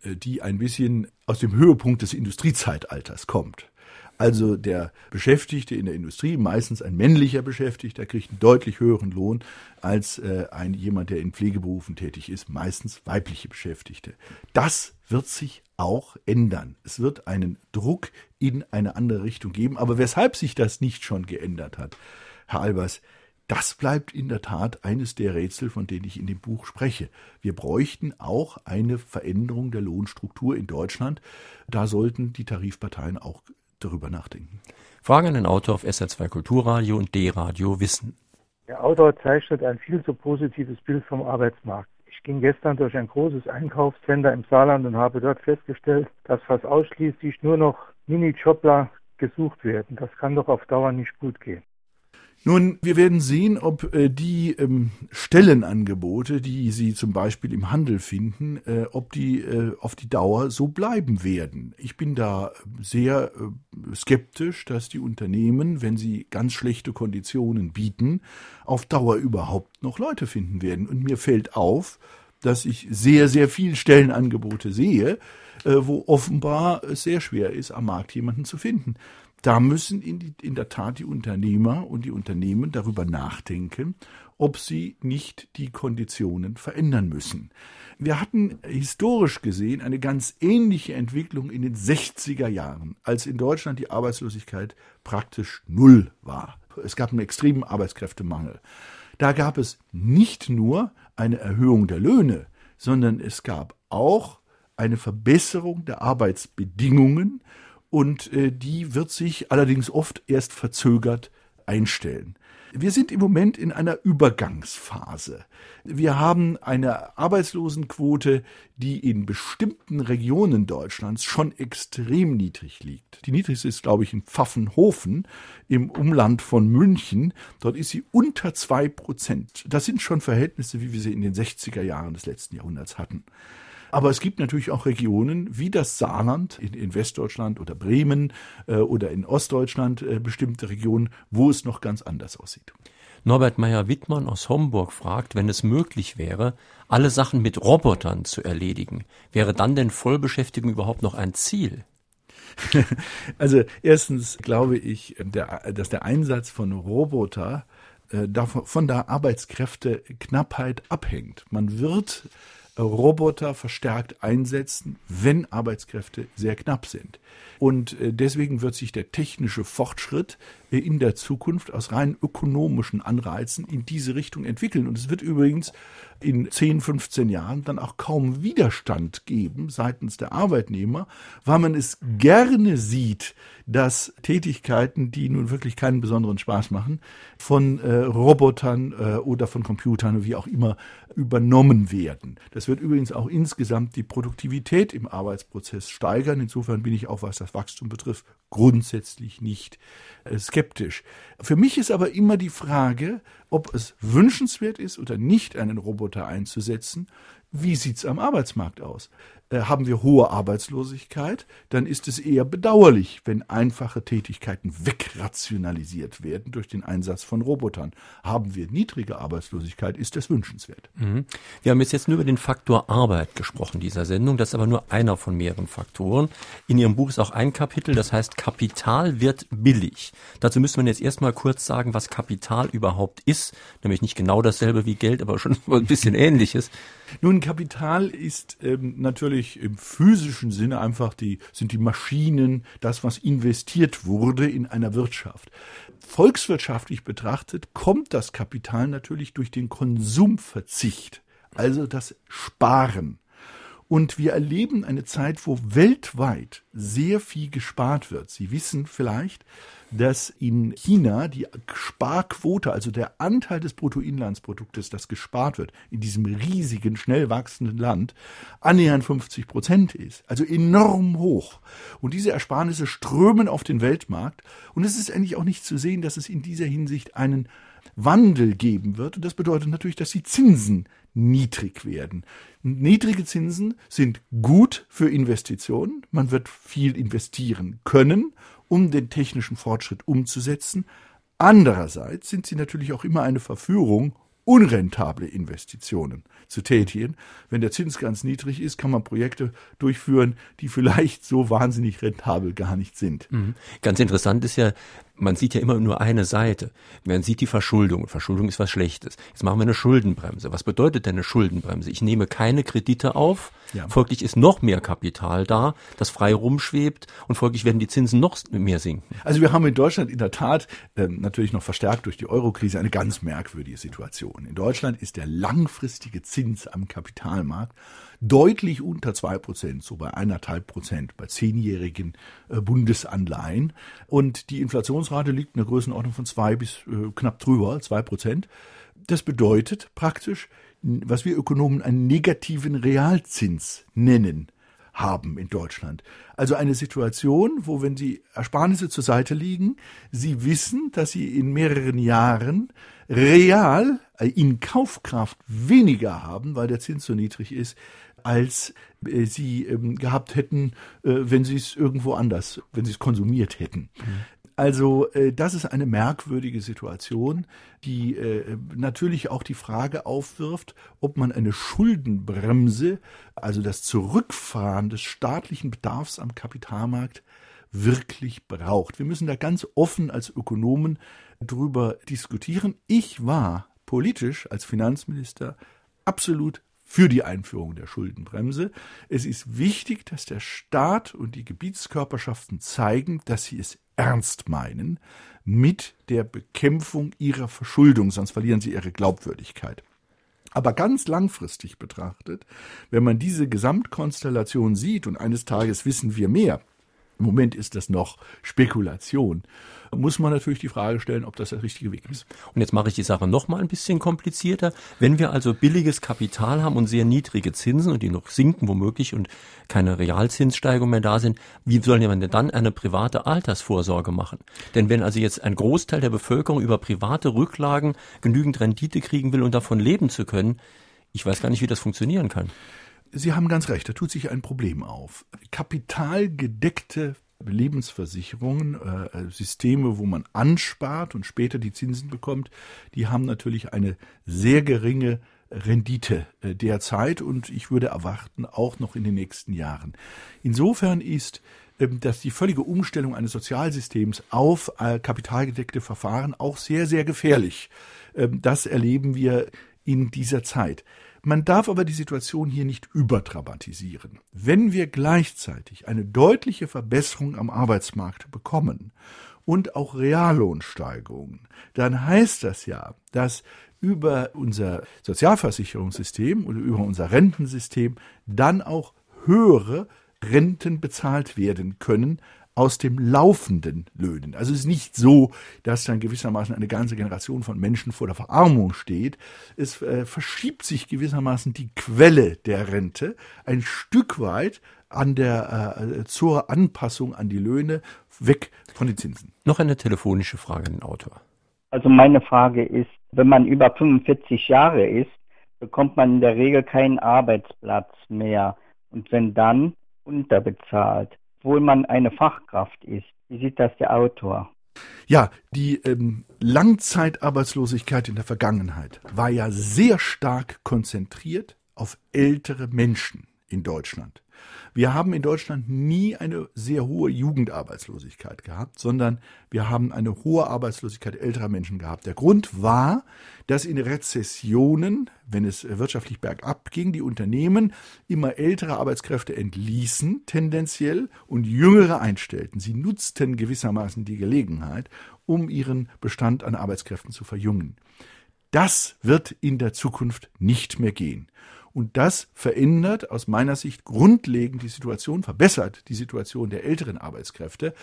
äh, die ein bisschen aus dem Höhepunkt des Industriezeitalters kommt. Also der Beschäftigte in der Industrie, meistens ein männlicher Beschäftigter, kriegt einen deutlich höheren Lohn als äh, ein jemand, der in Pflegeberufen tätig ist, meistens weibliche Beschäftigte. Das wird sich auch ändern. Es wird einen Druck in eine andere Richtung geben. Aber weshalb sich das nicht schon geändert hat, Herr Albers, das bleibt in der Tat eines der Rätsel, von denen ich in dem Buch spreche. Wir bräuchten auch eine Veränderung der Lohnstruktur in Deutschland. Da sollten die Tarifparteien auch darüber nachdenken. Fragen an den Autor auf SR2 Kulturradio und D-Radio Wissen. Der Autor zeichnet ein viel zu positives Bild vom Arbeitsmarkt. Ich ging gestern durch ein großes Einkaufscenter im Saarland und habe dort festgestellt, dass fast ausschließlich nur noch Mini-Jobler gesucht werden. Das kann doch auf Dauer nicht gut gehen. Nun, wir werden sehen, ob äh, die ähm, Stellenangebote, die Sie zum Beispiel im Handel finden, äh, ob die äh, auf die Dauer so bleiben werden. Ich bin da sehr äh, skeptisch, dass die Unternehmen, wenn sie ganz schlechte Konditionen bieten, auf Dauer überhaupt noch Leute finden werden. Und mir fällt auf, dass ich sehr, sehr viel Stellenangebote sehe, äh, wo offenbar es sehr schwer ist, am Markt jemanden zu finden da müssen in, die, in der Tat die Unternehmer und die Unternehmen darüber nachdenken, ob sie nicht die Konditionen verändern müssen. Wir hatten historisch gesehen eine ganz ähnliche Entwicklung in den 60er Jahren, als in Deutschland die Arbeitslosigkeit praktisch null war. Es gab einen extremen Arbeitskräftemangel. Da gab es nicht nur eine Erhöhung der Löhne, sondern es gab auch eine Verbesserung der Arbeitsbedingungen und äh, die wird sich allerdings oft erst verzögert einstellen. Wir sind im Moment in einer Übergangsphase. Wir haben eine Arbeitslosenquote, die in bestimmten Regionen Deutschlands schon extrem niedrig liegt. Die niedrigste ist, glaube ich, in Pfaffenhofen im Umland von München. Dort ist sie unter zwei Prozent. Das sind schon Verhältnisse, wie wir sie in den 60er Jahren des letzten Jahrhunderts hatten. Aber es gibt natürlich auch Regionen wie das Saarland in, in Westdeutschland oder Bremen äh, oder in Ostdeutschland äh, bestimmte Regionen, wo es noch ganz anders aussieht. Norbert Meyer-Wittmann aus Homburg fragt, wenn es möglich wäre, alle Sachen mit Robotern zu erledigen, wäre dann denn Vollbeschäftigung überhaupt noch ein Ziel? Also erstens glaube ich, der, dass der Einsatz von Roboter äh, davon, von der Arbeitskräfteknappheit abhängt. Man wird Roboter verstärkt einsetzen, wenn Arbeitskräfte sehr knapp sind. Und äh, deswegen wird sich der technische Fortschritt in der Zukunft aus rein ökonomischen Anreizen in diese Richtung entwickeln. Und es wird übrigens in 10, 15 Jahren dann auch kaum Widerstand geben seitens der Arbeitnehmer, weil man es gerne sieht, dass Tätigkeiten, die nun wirklich keinen besonderen Spaß machen, von äh, Robotern äh, oder von Computern, wie auch immer, übernommen werden. Das wird übrigens auch insgesamt die Produktivität im Arbeitsprozess steigern. Insofern bin ich auch, was das Wachstum betrifft, grundsätzlich nicht äh, skeptisch. Für mich ist aber immer die Frage, ob es wünschenswert ist oder nicht, einen Roboter einzusetzen. Wie sieht's am Arbeitsmarkt aus? Äh, haben wir hohe Arbeitslosigkeit, dann ist es eher bedauerlich, wenn einfache Tätigkeiten wegrationalisiert werden durch den Einsatz von Robotern. Haben wir niedrige Arbeitslosigkeit, ist das wünschenswert. Mhm. Wir haben jetzt, jetzt nur über den Faktor Arbeit gesprochen, dieser Sendung. Das ist aber nur einer von mehreren Faktoren. In Ihrem Buch ist auch ein Kapitel, das heißt Kapital wird billig. Dazu müssen wir jetzt erstmal kurz sagen, was Kapital überhaupt ist. Nämlich nicht genau dasselbe wie Geld, aber schon ein bisschen ähnliches. Nun, Kapital ist ähm, natürlich im physischen Sinne einfach die, sind die Maschinen, das, was investiert wurde in einer Wirtschaft. Volkswirtschaftlich betrachtet kommt das Kapital natürlich durch den Konsumverzicht, also das Sparen. Und wir erleben eine Zeit, wo weltweit sehr viel gespart wird. Sie wissen vielleicht, dass in China die Sparquote, also der Anteil des Bruttoinlandsproduktes, das gespart wird, in diesem riesigen, schnell wachsenden Land, annähernd 50 Prozent ist. Also enorm hoch. Und diese Ersparnisse strömen auf den Weltmarkt. Und es ist eigentlich auch nicht zu sehen, dass es in dieser Hinsicht einen Wandel geben wird. Und das bedeutet natürlich, dass die Zinsen niedrig werden. Niedrige Zinsen sind gut für Investitionen. Man wird viel investieren können um den technischen Fortschritt umzusetzen. Andererseits sind sie natürlich auch immer eine Verführung, unrentable Investitionen zu tätigen. Wenn der Zins ganz niedrig ist, kann man Projekte durchführen, die vielleicht so wahnsinnig rentabel gar nicht sind. Mhm. Ganz interessant ist ja, man sieht ja immer nur eine Seite. Man sieht die Verschuldung. Verschuldung ist was Schlechtes. Jetzt machen wir eine Schuldenbremse. Was bedeutet denn eine Schuldenbremse? Ich nehme keine Kredite auf. Ja. Folglich ist noch mehr Kapital da, das frei rumschwebt und folglich werden die Zinsen noch mehr sinken. Also wir haben in Deutschland in der Tat äh, natürlich noch verstärkt durch die Eurokrise eine ganz merkwürdige Situation. In Deutschland ist der langfristige Zins am Kapitalmarkt deutlich unter zwei Prozent, so bei eineinhalb Prozent bei zehnjährigen äh, Bundesanleihen. Und die Inflationsrate liegt in der Größenordnung von zwei bis äh, knapp drüber, zwei Prozent. Das bedeutet praktisch, was wir Ökonomen einen negativen Realzins nennen haben in Deutschland. Also eine Situation, wo wenn Sie Ersparnisse zur Seite liegen, Sie wissen, dass Sie in mehreren Jahren real äh, in Kaufkraft weniger haben, weil der Zins so niedrig ist, als äh, sie ähm, gehabt hätten, äh, wenn sie es irgendwo anders, wenn sie es konsumiert hätten. Mhm. Also äh, das ist eine merkwürdige Situation, die äh, natürlich auch die Frage aufwirft, ob man eine Schuldenbremse, also das Zurückfahren des staatlichen Bedarfs am Kapitalmarkt, wirklich braucht. Wir müssen da ganz offen als Ökonomen drüber diskutieren. Ich war politisch als Finanzminister absolut für die Einführung der Schuldenbremse. Es ist wichtig, dass der Staat und die Gebietskörperschaften zeigen, dass sie es ernst meinen mit der Bekämpfung ihrer Verschuldung, sonst verlieren sie ihre Glaubwürdigkeit. Aber ganz langfristig betrachtet, wenn man diese Gesamtkonstellation sieht und eines Tages wissen wir mehr, im Moment ist das noch Spekulation. Muss man natürlich die Frage stellen, ob das der richtige Weg ist. Und jetzt mache ich die Sache noch mal ein bisschen komplizierter. Wenn wir also billiges Kapital haben und sehr niedrige Zinsen und die noch sinken womöglich und keine Realzinssteigerung mehr da sind, wie soll man denn dann eine private Altersvorsorge machen? Denn wenn also jetzt ein Großteil der Bevölkerung über private Rücklagen genügend Rendite kriegen will und davon leben zu können, ich weiß gar nicht, wie das funktionieren kann. Sie haben ganz recht, da tut sich ein Problem auf. Kapitalgedeckte Lebensversicherungen, äh, Systeme, wo man anspart und später die Zinsen bekommt, die haben natürlich eine sehr geringe Rendite äh, derzeit und ich würde erwarten, auch noch in den nächsten Jahren. Insofern ist ähm, dass die völlige Umstellung eines Sozialsystems auf äh, kapitalgedeckte Verfahren auch sehr, sehr gefährlich. Ähm, das erleben wir in dieser Zeit. Man darf aber die Situation hier nicht überdramatisieren. Wenn wir gleichzeitig eine deutliche Verbesserung am Arbeitsmarkt bekommen und auch Reallohnsteigerungen, dann heißt das ja, dass über unser Sozialversicherungssystem oder über unser Rentensystem dann auch höhere Renten bezahlt werden können aus dem laufenden Löhnen. Also es ist nicht so, dass dann gewissermaßen eine ganze Generation von Menschen vor der Verarmung steht. Es äh, verschiebt sich gewissermaßen die Quelle der Rente ein Stück weit an der äh, zur Anpassung an die Löhne weg von den Zinsen. Noch eine telefonische Frage an den Autor. Also meine Frage ist, wenn man über 45 Jahre ist, bekommt man in der Regel keinen Arbeitsplatz mehr und wenn dann unterbezahlt obwohl man eine Fachkraft ist. Wie sieht das der Autor? Ja, die ähm, Langzeitarbeitslosigkeit in der Vergangenheit war ja sehr stark konzentriert auf ältere Menschen in Deutschland. Wir haben in Deutschland nie eine sehr hohe Jugendarbeitslosigkeit gehabt, sondern wir haben eine hohe Arbeitslosigkeit älterer Menschen gehabt. Der Grund war, dass in Rezessionen, wenn es wirtschaftlich bergab ging, die Unternehmen immer ältere Arbeitskräfte entließen, tendenziell, und jüngere einstellten. Sie nutzten gewissermaßen die Gelegenheit, um ihren Bestand an Arbeitskräften zu verjüngen. Das wird in der Zukunft nicht mehr gehen. Und das verändert aus meiner Sicht grundlegend die Situation, verbessert die Situation der älteren Arbeitskräfte.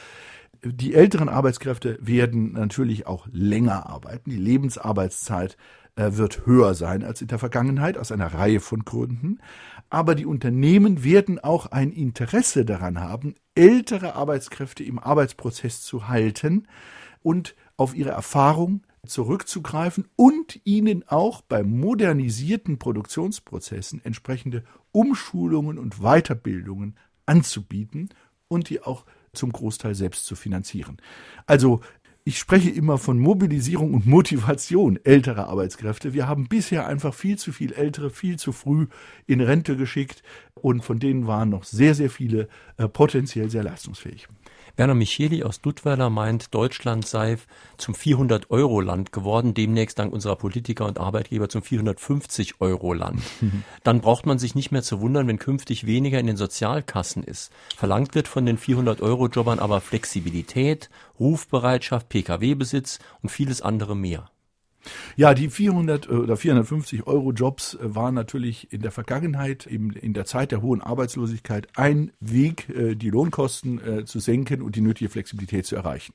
Die älteren Arbeitskräfte werden natürlich auch länger arbeiten. Die Lebensarbeitszeit äh, wird höher sein als in der Vergangenheit aus einer Reihe von Gründen. Aber die Unternehmen werden auch ein Interesse daran haben, ältere Arbeitskräfte im Arbeitsprozess zu halten und auf ihre Erfahrung zurückzugreifen und ihnen auch bei modernisierten Produktionsprozessen entsprechende Umschulungen und Weiterbildungen anzubieten und die auch zum Großteil selbst zu finanzieren. Also ich spreche immer von Mobilisierung und Motivation älterer Arbeitskräfte. Wir haben bisher einfach viel zu viel ältere, viel zu früh in Rente geschickt und von denen waren noch sehr, sehr viele äh, potenziell sehr leistungsfähig. Werner Micheli aus Duttweiler meint, Deutschland sei zum 400-Euro-Land geworden, demnächst dank unserer Politiker und Arbeitgeber zum 450-Euro-Land. Dann braucht man sich nicht mehr zu wundern, wenn künftig weniger in den Sozialkassen ist. Verlangt wird von den 400-Euro-Jobbern aber Flexibilität, Rufbereitschaft, Pkw-Besitz und vieles andere mehr. Ja, die 400 äh, oder 450 Euro Jobs äh, waren natürlich in der Vergangenheit, eben in der Zeit der hohen Arbeitslosigkeit, ein Weg, äh, die Lohnkosten zu senken und die nötige Flexibilität zu erreichen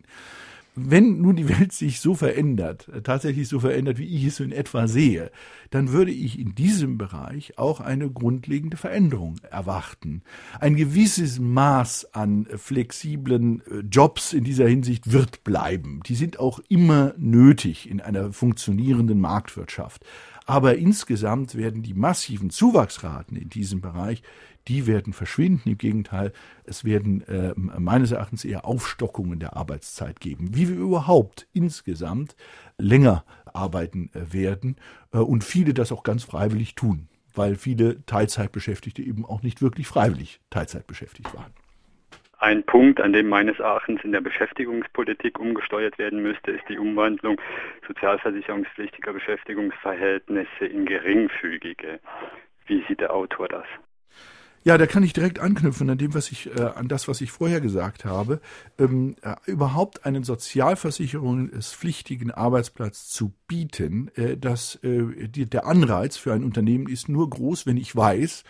wenn nun die Welt sich so verändert, tatsächlich so verändert, wie ich es in etwa sehe, dann würde ich in diesem Bereich auch eine grundlegende Veränderung erwarten. Ein gewisses Maß an flexiblen äh, Jobs in dieser Hinsicht wird bleiben. Die sind auch immer nötig in einer funktionierenden Marktwirtschaft. Aber insgesamt werden die massiven Zuwachsraten in diesem Bereich die werden verschwinden. Im Gegenteil, es werden äh, meines Erachtens eher Aufstockungen der Arbeitszeit geben, wie wir überhaupt insgesamt länger arbeiten äh, werden äh, und viele das auch ganz freiwillig tun, weil viele Teilzeitbeschäftigte eben auch nicht wirklich freiwillig Teilzeit beschäftigt waren. Ein Punkt, an dem meines Erachtens in der Beschäftigungspolitik umgesteuert werden müsste, ist die Umwandlung sozialversicherungspflichtiger Beschäftigungsverhältnisse in geringfügige. Wie sieht der Autor das? Ja, da kann ich direkt anknüpfen an dem, was ich, äh, an das, was ich vorher gesagt habe. Ähm, äh, überhaupt einen sozialversicherungspflichtigen Arbeitsplatz zu bieten, äh, dass äh, die, der Anreiz für ein Unternehmen ist nur groß, wenn ich weiß,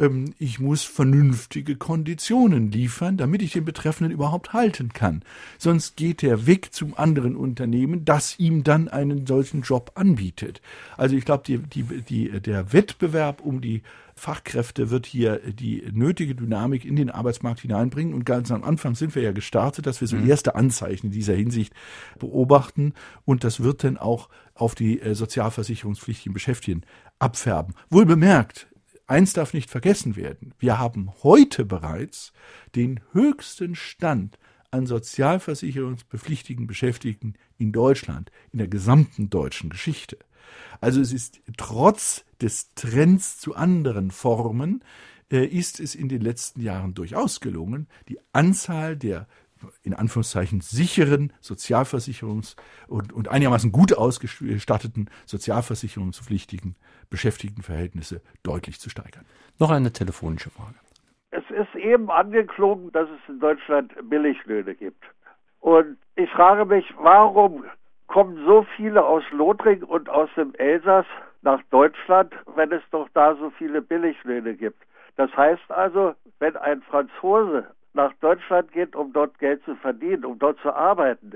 ähm, ich muss vernünftige Konditionen liefern, damit ich den Betreffenden überhaupt halten kann. Sonst geht er weg zum anderen Unternehmen, das ihm dann einen solchen Job anbietet. Also ich glaube, die, die, die, der Wettbewerb um die Fachkräfte wird hier die nötige Dynamik in den Arbeitsmarkt hineinbringen. Und ganz am Anfang sind wir ja gestartet, dass wir so mhm. erste Anzeichen in dieser Hinsicht beobachten. Und das wird dann auch auf die äh, sozialversicherungspflichtigen Beschäftigten abfärben. Wohl bemerkt, Eins darf nicht vergessen werden. Wir haben heute bereits den höchsten Stand an sozialversicherungspflichtigen Beschäftigten in Deutschland, in der gesamten deutschen Geschichte. Also es ist trotz des Trends zu anderen Formen, äh, ist es in den letzten Jahren durchaus gelungen, die Anzahl der in Anführungszeichen sicheren Sozialversicherungs- und, und einigermaßen gut ausgestatteten sozialversicherungspflichtigen Beschäftigtenverhältnisse deutlich zu steigern. Noch eine telefonische Frage. Es ist eben angeklungen, dass es in Deutschland Billiglöhne gibt. Und ich frage mich, warum kommen so viele aus Lothringen und aus dem Elsass nach Deutschland, wenn es doch da so viele Billiglöhne gibt? Das heißt also, wenn ein Franzose nach Deutschland geht, um dort Geld zu verdienen, um dort zu arbeiten,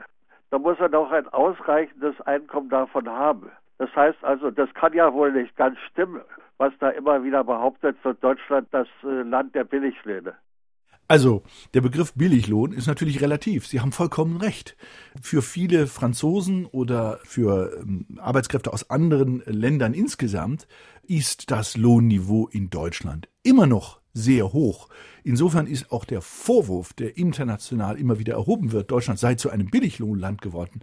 dann muss er doch ein ausreichendes Einkommen davon haben. Das heißt also, das kann ja wohl nicht ganz stimmen, was da immer wieder behauptet wird, Deutschland das äh, Land der Billiglöhne. Also, der Begriff Billiglohn ist natürlich relativ. Sie haben vollkommen recht. Für viele Franzosen oder für ähm, Arbeitskräfte aus anderen Ländern insgesamt ist das Lohnniveau in Deutschland immer noch sehr hoch. Insofern ist auch der Vorwurf, der international immer wieder erhoben wird, Deutschland sei zu einem Billiglohnland geworden.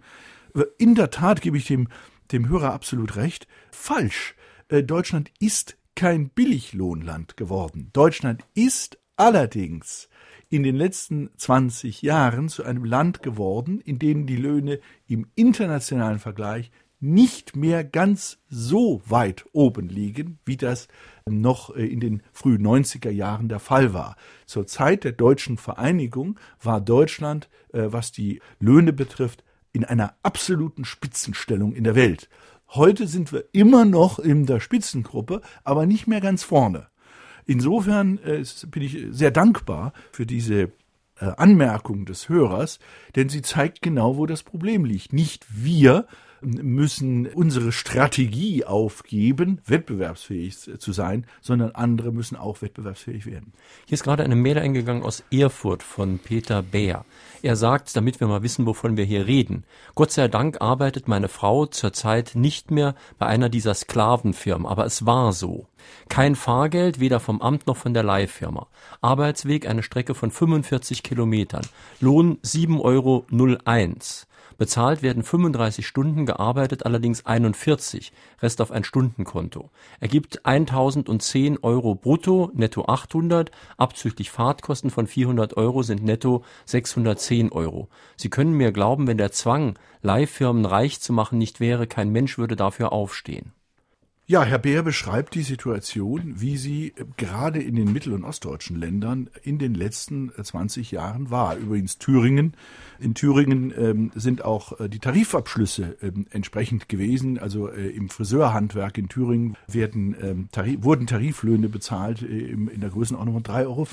In der Tat gebe ich dem, dem Hörer absolut recht. Falsch. Äh, Deutschland ist kein Billiglohnland geworden. Deutschland ist allerdings in den letzten 20 Jahren zu einem Land geworden, in dem die Löhne im internationalen Vergleich nicht mehr ganz so weit oben liegen, wie das noch äh, in den frühen 90er Jahren der Fall war. Zur Zeit der deutschen Vereinigung war Deutschland, äh, was die Löhne betrifft, in einer absoluten Spitzenstellung in der Welt. Heute sind wir immer noch in der Spitzengruppe, aber nicht mehr ganz vorne. Insofern äh, bin ich sehr dankbar für diese Anmerkung des Hörers, denn sie zeigt genau, wo das Problem liegt. Nicht wir müssen unsere Strategie aufgeben, wettbewerbsfähig zu sein, sondern andere müssen auch wettbewerbsfähig werden. Hier ist gerade eine Mail eingegangen aus Erfurt von Peter Bär. Er sagt, damit wir mal wissen, wovon wir hier reden. Gott sei Dank arbeitet meine Frau zurzeit nicht mehr bei einer dieser Sklavenfirmen, aber es war so. Kein Fahrgeld, weder vom Amt noch von der Leihfirma. Arbeitsweg eine Strecke von 45 Kilometern. Lohn 7,01 Euro. Bezahlt werden 35 Stunden, gearbeitet allerdings 41, Rest auf ein Stundenkonto. Ergibt 1010 Euro brutto, netto 800, abzüglich Fahrtkosten von 400 Euro sind netto 610 Euro. Sie können mir glauben, wenn der Zwang, Leihfirmen reich zu machen, nicht wäre, kein Mensch würde dafür aufstehen. Ja, Herr Beer beschreibt die Situation, wie sie gerade in den mittel- und ostdeutschen Ländern in den letzten 20 Jahren war. Übrigens Thüringen. In Thüringen ähm, sind auch äh, die Tarifabschlüsse ähm, entsprechend gewesen. Also äh, im Friseurhandwerk in Thüringen werden, ähm, Tarif, wurden Tariflöhne bezahlt äh, in der Größenordnung von 3,50 Euro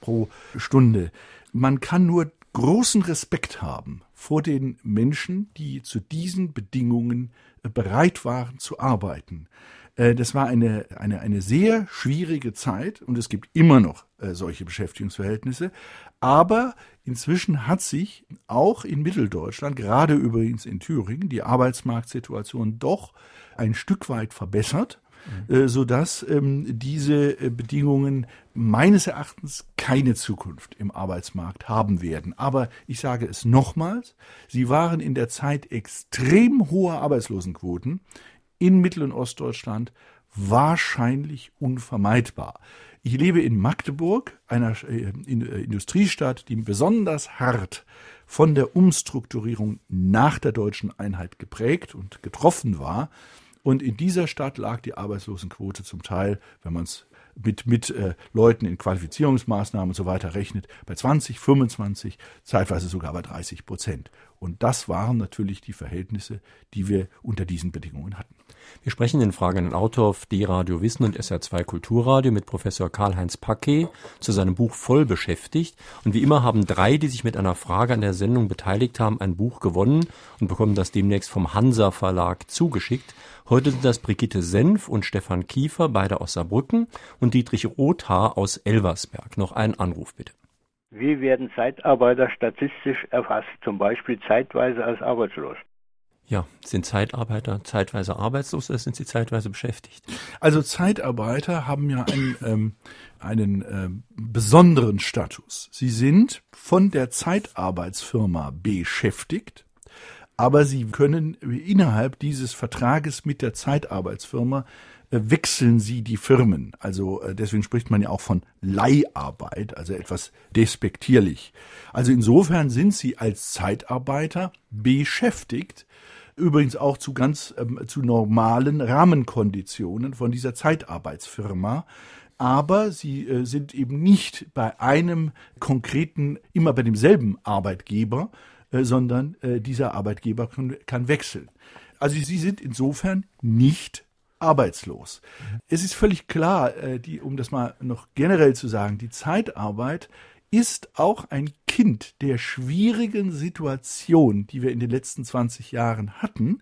pro Stunde. Man kann nur großen Respekt haben vor den Menschen, die zu diesen Bedingungen bereit waren zu arbeiten. Äh, das war eine, eine, eine sehr schwierige Zeit und es gibt immer noch äh, solche Beschäftigungsverhältnisse. Aber inzwischen hat sich auch in Mitteldeutschland, gerade übrigens in Thüringen, die Arbeitsmarktsituation doch ein Stück weit verbessert. Mhm. Äh, sodass ähm, diese Bedingungen meines Erachtens keine Zukunft im Arbeitsmarkt haben werden. Aber ich sage es nochmals, sie waren in der Zeit extrem hoher Arbeitslosenquoten in Mittel- und Ostdeutschland wahrscheinlich unvermeidbar. Ich lebe in Magdeburg, einer äh, äh, Industriestadt, die besonders hart von der Umstrukturierung nach der deutschen Einheit geprägt und getroffen war. Und in dieser Stadt lag die Arbeitslosenquote zum Teil, wenn man es mit, mit äh, Leuten in Qualifizierungsmaßnahmen und so weiter rechnet, bei 20, 25, zeitweise sogar bei 30 Prozent. Und das waren natürlich die Verhältnisse, die wir unter diesen Bedingungen hatten. Wir sprechen den fragenden Autor auf D-Radio Wissen und SR2 Kulturradio mit Professor Karl-Heinz Paquet zu seinem Buch voll beschäftigt. Und wie immer haben drei, die sich mit einer Frage an der Sendung beteiligt haben, ein Buch gewonnen und bekommen das demnächst vom Hansa Verlag zugeschickt. Heute sind das Brigitte Senf und Stefan Kiefer, beide aus Saarbrücken, und Dietrich Rothaar aus Elversberg. Noch ein Anruf bitte. Wie werden Zeitarbeiter statistisch erfasst, zum Beispiel zeitweise als arbeitslos? Ja, sind Zeitarbeiter zeitweise arbeitslos oder sind sie zeitweise beschäftigt? Also Zeitarbeiter haben ja einen, ähm, einen äh, besonderen Status. Sie sind von der Zeitarbeitsfirma beschäftigt, aber sie können innerhalb dieses Vertrages mit der Zeitarbeitsfirma wechseln sie die Firmen. Also äh, deswegen spricht man ja auch von Leiharbeit, also etwas despektierlich. Also insofern sind sie als Zeitarbeiter beschäftigt, übrigens auch zu ganz ähm, zu normalen Rahmenkonditionen von dieser Zeitarbeitsfirma aber sie äh, sind eben nicht bei einem konkreten, immer bei demselben Arbeitgeber, äh, sondern äh, dieser Arbeitgeber kann, kann wechseln. Also sie sind insofern nicht arbeitslos. Es ist völlig klar, äh, die, um das mal noch generell zu sagen, die Zeitarbeit ist auch ein Kind der schwierigen Situation, die wir in den letzten 20 Jahren hatten,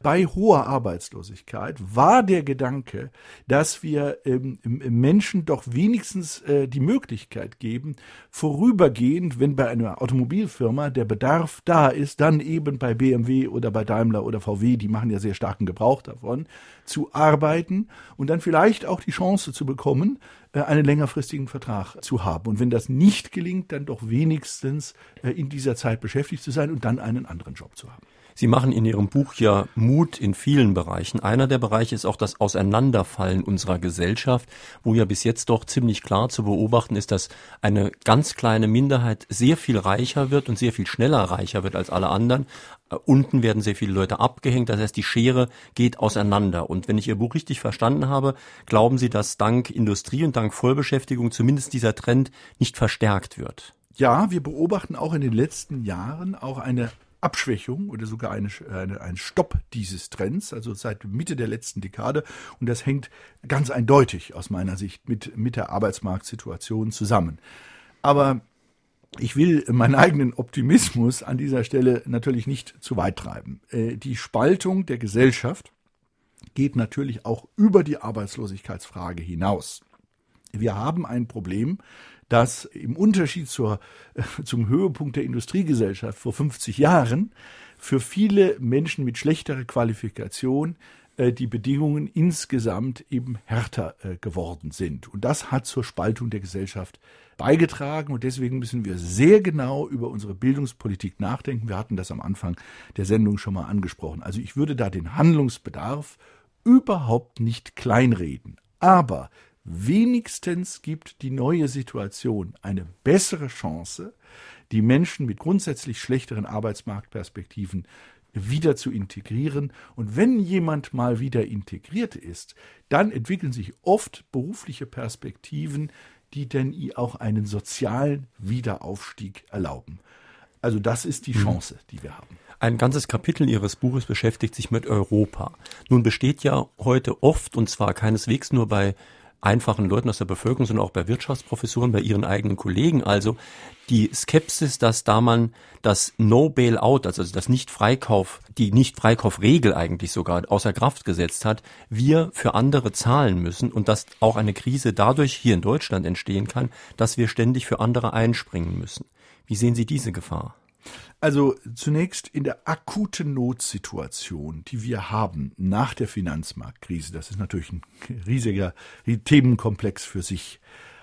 bei hoher Arbeitslosigkeit war der Gedanke, dass wir ähm, Menschen doch wenigstens äh, die Möglichkeit geben, vorübergehend, wenn bei einer Automobilfirma der Bedarf da ist, dann eben bei BMW oder bei Daimler oder VW, die machen ja sehr starken Gebrauch davon, zu arbeiten und dann vielleicht auch die Chance zu bekommen, äh, einen längerfristigen Vertrag zu haben. Und wenn das nicht gelingt, dann doch wenigstens äh, in dieser Zeit beschäftigt zu sein und dann einen anderen Job zu haben. Sie machen in Ihrem Buch ja Mut in vielen Bereichen. Einer der Bereiche ist auch das Auseinanderfallen unserer Gesellschaft, wo ja bis jetzt doch ziemlich klar zu beobachten ist, dass eine ganz kleine Minderheit sehr viel reicher wird und sehr viel schneller reicher wird als alle anderen. Äh, unten werden sehr viele Leute abgehängt, das heißt, die Schere geht auseinander. Und wenn ich Ihr Buch richtig verstanden habe, glauben Sie, dass dank Industrie und dank Vollbeschäftigung zumindest dieser Trend nicht verstärkt wird? Ja, wir beobachten auch in den letzten Jahren auch eine Abschwächung oder sogar eine, eine, ein Stopp dieses Trends, also seit Mitte der letzten Dekade. Und das hängt ganz eindeutig aus meiner Sicht mit, mit der Arbeitsmarktsituation zusammen. Aber ich will meinen eigenen Optimismus an dieser Stelle natürlich nicht zu weit treiben. Äh, die Spaltung der Gesellschaft geht natürlich auch über die Arbeitslosigkeitsfrage hinaus. Wir haben ein Problem, dass im Unterschied zur, zum Höhepunkt der Industriegesellschaft vor 50 Jahren für viele Menschen mit schlechterer Qualifikation äh, die Bedingungen insgesamt eben härter äh, geworden sind. Und das hat zur Spaltung der Gesellschaft beigetragen. Und deswegen müssen wir sehr genau über unsere Bildungspolitik nachdenken. Wir hatten das am Anfang der Sendung schon mal angesprochen. Also ich würde da den Handlungsbedarf überhaupt nicht kleinreden. Aber Wenigstens gibt die neue Situation eine bessere Chance, die Menschen mit grundsätzlich schlechteren Arbeitsmarktperspektiven wieder zu integrieren. Und wenn jemand mal wieder integriert ist, dann entwickeln sich oft berufliche Perspektiven, die denn auch einen sozialen Wiederaufstieg erlauben. Also das ist die mhm. Chance, die wir haben. Ein ganzes Kapitel Ihres Buches beschäftigt sich mit Europa. Nun besteht ja heute oft, und zwar keineswegs nur bei einfachen Leuten aus der Bevölkerung, sondern auch bei Wirtschaftsprofessoren, bei ihren eigenen Kollegen. Also die Skepsis, dass da man das No Bailout, also das Nicht-Freikauf, die Nicht-Freikauf-Regel eigentlich sogar außer Kraft gesetzt hat, wir für andere zahlen müssen und dass auch eine Krise dadurch hier in Deutschland entstehen kann, dass wir ständig für andere einspringen müssen. Wie sehen Sie diese Gefahr? Also zunächst in der akuten Notsituation, die wir haben nach der Finanzmarktkrise, das ist natürlich ein riesiger Themenkomplex für sich,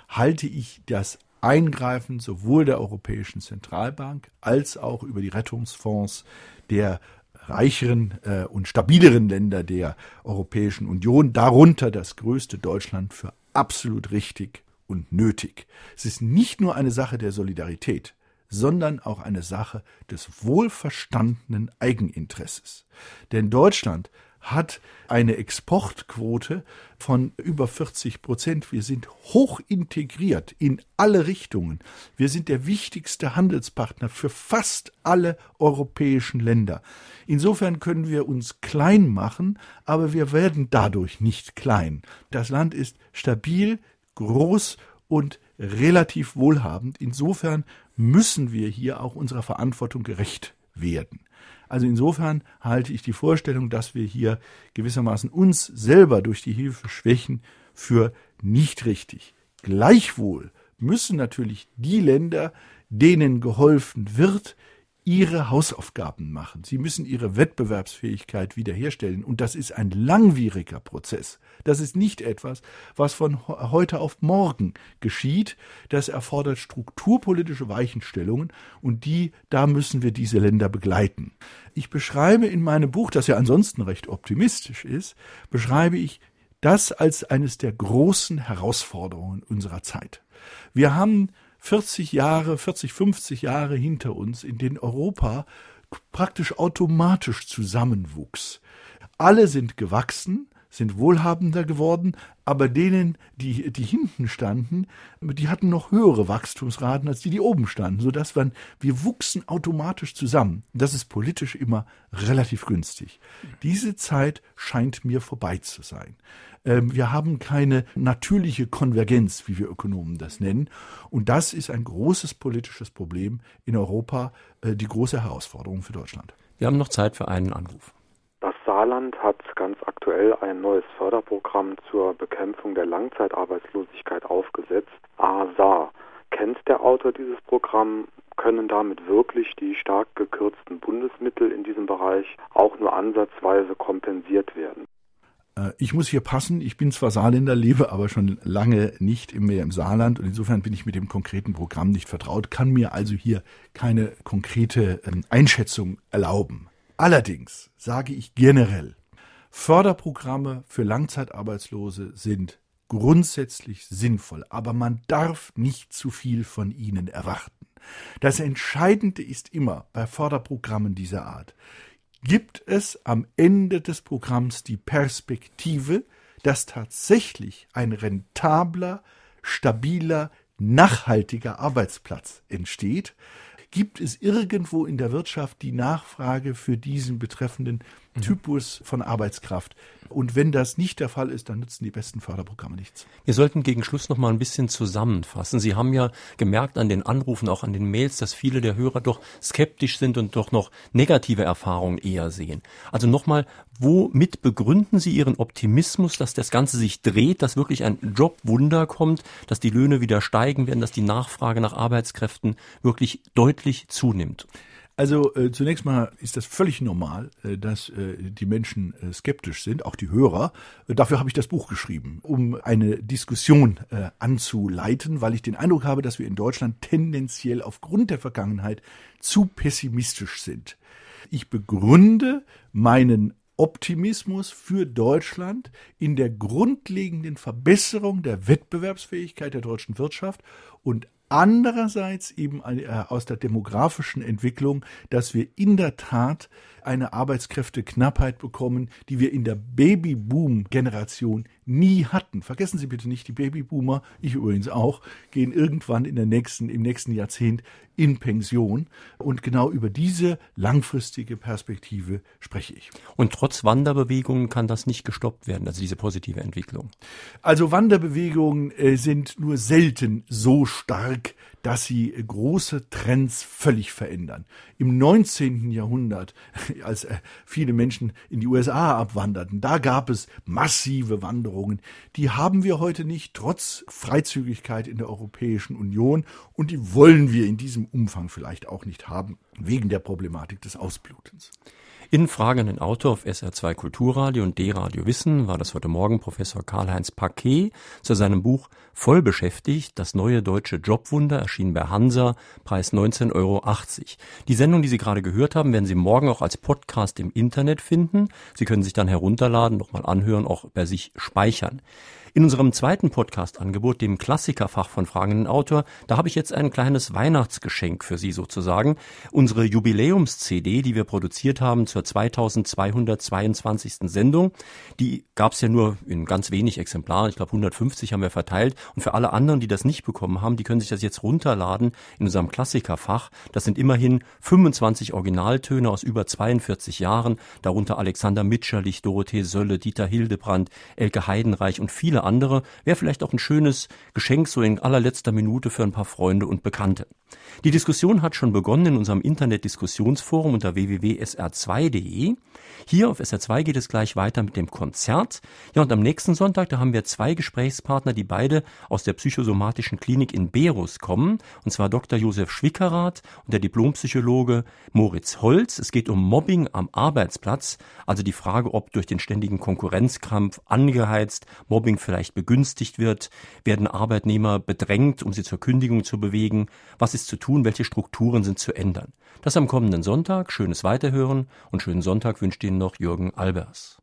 halte ich das Eingreifen sowohl der Europäischen Zentralbank als auch über die Rettungsfonds der reicheren äh, und stabileren Länder der Europäischen Union, darunter das größte Deutschland, für absolut richtig und nötig. Es ist nicht nur eine Sache der Solidarität sondern auch eine Sache des wohlverstandenen Eigeninteresses. Denn Deutschland hat eine Exportquote von über 40 Prozent. Wir sind hoch integriert in alle Richtungen. Wir sind der wichtigste Handelspartner für fast alle europäischen Länder. Insofern können wir uns klein machen, aber wir werden dadurch nicht klein. Das Land ist stabil, groß und relativ wohlhabend. Insofern müssen wir hier auch unserer Verantwortung gerecht werden. Also insofern halte ich die Vorstellung, dass wir hier gewissermaßen uns selber durch die Hilfe schwächen, für nicht richtig. Gleichwohl müssen natürlich die Länder, denen geholfen wird, ihre Hausaufgaben machen. Sie müssen ihre Wettbewerbsfähigkeit wiederherstellen. Und das ist ein langwieriger Prozess. Das ist nicht etwas, was von heute auf morgen geschieht. Das erfordert strukturpolitische Weichenstellungen und die, da müssen wir diese Länder begleiten. Ich beschreibe in meinem Buch, das ja ansonsten recht optimistisch ist, beschreibe ich das als eines der großen Herausforderungen unserer Zeit. Wir haben 40 Jahre, 40, 50 Jahre hinter uns, in denen Europa praktisch automatisch zusammenwuchs. Alle sind gewachsen, sind wohlhabender geworden, aber denen, die, die hinten standen, die hatten noch höhere Wachstumsraten als die, die oben standen, sodass wir, wir wuchsen automatisch zusammen. Das ist politisch immer relativ günstig. Diese Zeit scheint mir vorbei zu sein. Ähm, wir haben keine natürliche Konvergenz, wie wir Ökonomen das nennen. Und das ist ein großes politisches Problem in Europa, äh, die große Herausforderung für Deutschland. Wir haben noch Zeit für einen Anruf. Das Saarland hat aktuell ein neues Förderprogramm zur Bekämpfung der Langzeitarbeitslosigkeit aufgesetzt, ASAR. Kennt der Autor dieses Programm? Können damit wirklich die stark gekürzten Bundesmittel in diesem Bereich auch nur ansatzweise kompensiert werden? Äh, ich muss hier passen. Ich bin zwar Saarländer, lebe aber schon lange nicht mehr im Saarland und insofern bin ich mit dem konkreten Programm nicht vertraut, kann mir also hier keine konkrete ähm, Einschätzung erlauben. Allerdings sage ich generell, Förderprogramme für Langzeitarbeitslose sind grundsätzlich sinnvoll, aber man darf nicht zu viel von ihnen erwarten. Das Entscheidende ist immer bei Förderprogrammen dieser Art, gibt es am Ende des Programms die Perspektive, dass tatsächlich ein rentabler, stabiler, nachhaltiger Arbeitsplatz entsteht, Gibt es irgendwo in der Wirtschaft die Nachfrage für diesen betreffenden. Typus von Arbeitskraft? Und wenn das nicht der Fall ist, dann nützen die besten Förderprogramme nichts. Wir sollten gegen Schluss noch mal ein bisschen zusammenfassen. Sie haben ja gemerkt an den Anrufen, auch an den Mails, dass viele der Hörer doch skeptisch sind und doch noch negative Erfahrungen eher sehen. Also nochmal, womit begründen Sie Ihren Optimismus, dass das Ganze sich dreht, dass wirklich ein Jobwunder kommt, dass die Löhne wieder steigen werden, dass die Nachfrage nach Arbeitskräften wirklich deutlich deutlich zunimmt. Also äh, zunächst mal ist das völlig normal, äh, dass äh, die Menschen äh, skeptisch sind, auch die Hörer. Äh, dafür habe ich das Buch geschrieben, um eine Diskussion äh, anzuleiten, weil ich den Eindruck habe, dass wir in Deutschland tendenziell aufgrund der Vergangenheit zu pessimistisch sind. Ich begründe meinen Optimismus für Deutschland in der grundlegenden Verbesserung der Wettbewerbsfähigkeit der deutschen Wirtschaft und andererseits eben äh, aus der demografischen Entwicklung, dass wir in der Tat eine Arbeitskräfteknappheit bekommen, die wir in der Babyboom-Generation nie hatten. Vergessen Sie bitte nicht, die Babyboomer, ich übrigens auch, gehen irgendwann in der nächsten, im nächsten Jahrzehnt in Pension. Und genau über diese langfristige Perspektive spreche ich. Und trotz Wanderbewegungen kann das nicht gestoppt werden, also diese positive Entwicklung. Also Wanderbewegungen äh, sind nur selten so stark, dass sie große Trends völlig verändern. Im 19. Jahrhundert, als äh, viele Menschen in die USA abwanderten, da gab es massive Wanderungen. Die haben wir heute nicht, trotz Freizügigkeit in der Europäischen Union. Und die wollen wir in diesem Umfang vielleicht auch nicht haben, wegen der Problematik des Ausblutens. In Frage den Autor auf SR2 Kulturradio und D-Radio Wissen war das heute Morgen Professor Karl-Heinz Paquet zu seinem Buch Voll beschäftigt, das neue deutsche Jobwunder, erschienen bei Hansa, Preis 19,80 Euro. Die Sendung, die Sie gerade gehört haben, werden Sie morgen auch als Podcast im Internet finden. Sie können sich dann herunterladen, nochmal anhören, auch bei sich speichern. In unserem zweiten Podcast-Angebot, dem Klassikerfach von fragenden Autor, da habe ich jetzt ein kleines Weihnachtsgeschenk für Sie sozusagen. Unsere Jubiläums-CD, die wir produziert haben zur 2222. Sendung, die gab es ja nur in ganz wenig Exemplaren. Ich glaube 150 haben wir verteilt. Und für alle anderen, die das nicht bekommen haben, die können sich das jetzt runterladen in unserem Klassikerfach. Das sind immerhin 25 Originaltöne aus über 42 Jahren, darunter Alexander Mitscherlich, Dorothee Sölle, Dieter Hildebrand, Elke Heidenreich und viele andere, wäre vielleicht auch ein schönes Geschenk so in allerletzter Minute für ein paar Freunde und Bekannte. Die Diskussion hat schon begonnen in unserem Internet-Diskussionsforum unter www.sr2.de. Hier auf SR2 geht es gleich weiter mit dem Konzert. Ja, und am nächsten Sonntag, da haben wir zwei Gesprächspartner, die beide aus der psychosomatischen Klinik in Berus kommen. Und zwar Dr. Josef Schwickerath und der Diplompsychologe Moritz Holz. Es geht um Mobbing am Arbeitsplatz, also die Frage, ob durch den ständigen Konkurrenzkampf angeheizt Mobbing vielleicht begünstigt wird. Werden Arbeitnehmer bedrängt, um sie zur Kündigung zu bewegen? Was ist zu tun? Welche Strukturen sind zu ändern? Das am kommenden Sonntag. Schönes Weiterhören und schönen Sonntag wünscht Ihnen noch Jürgen Albers.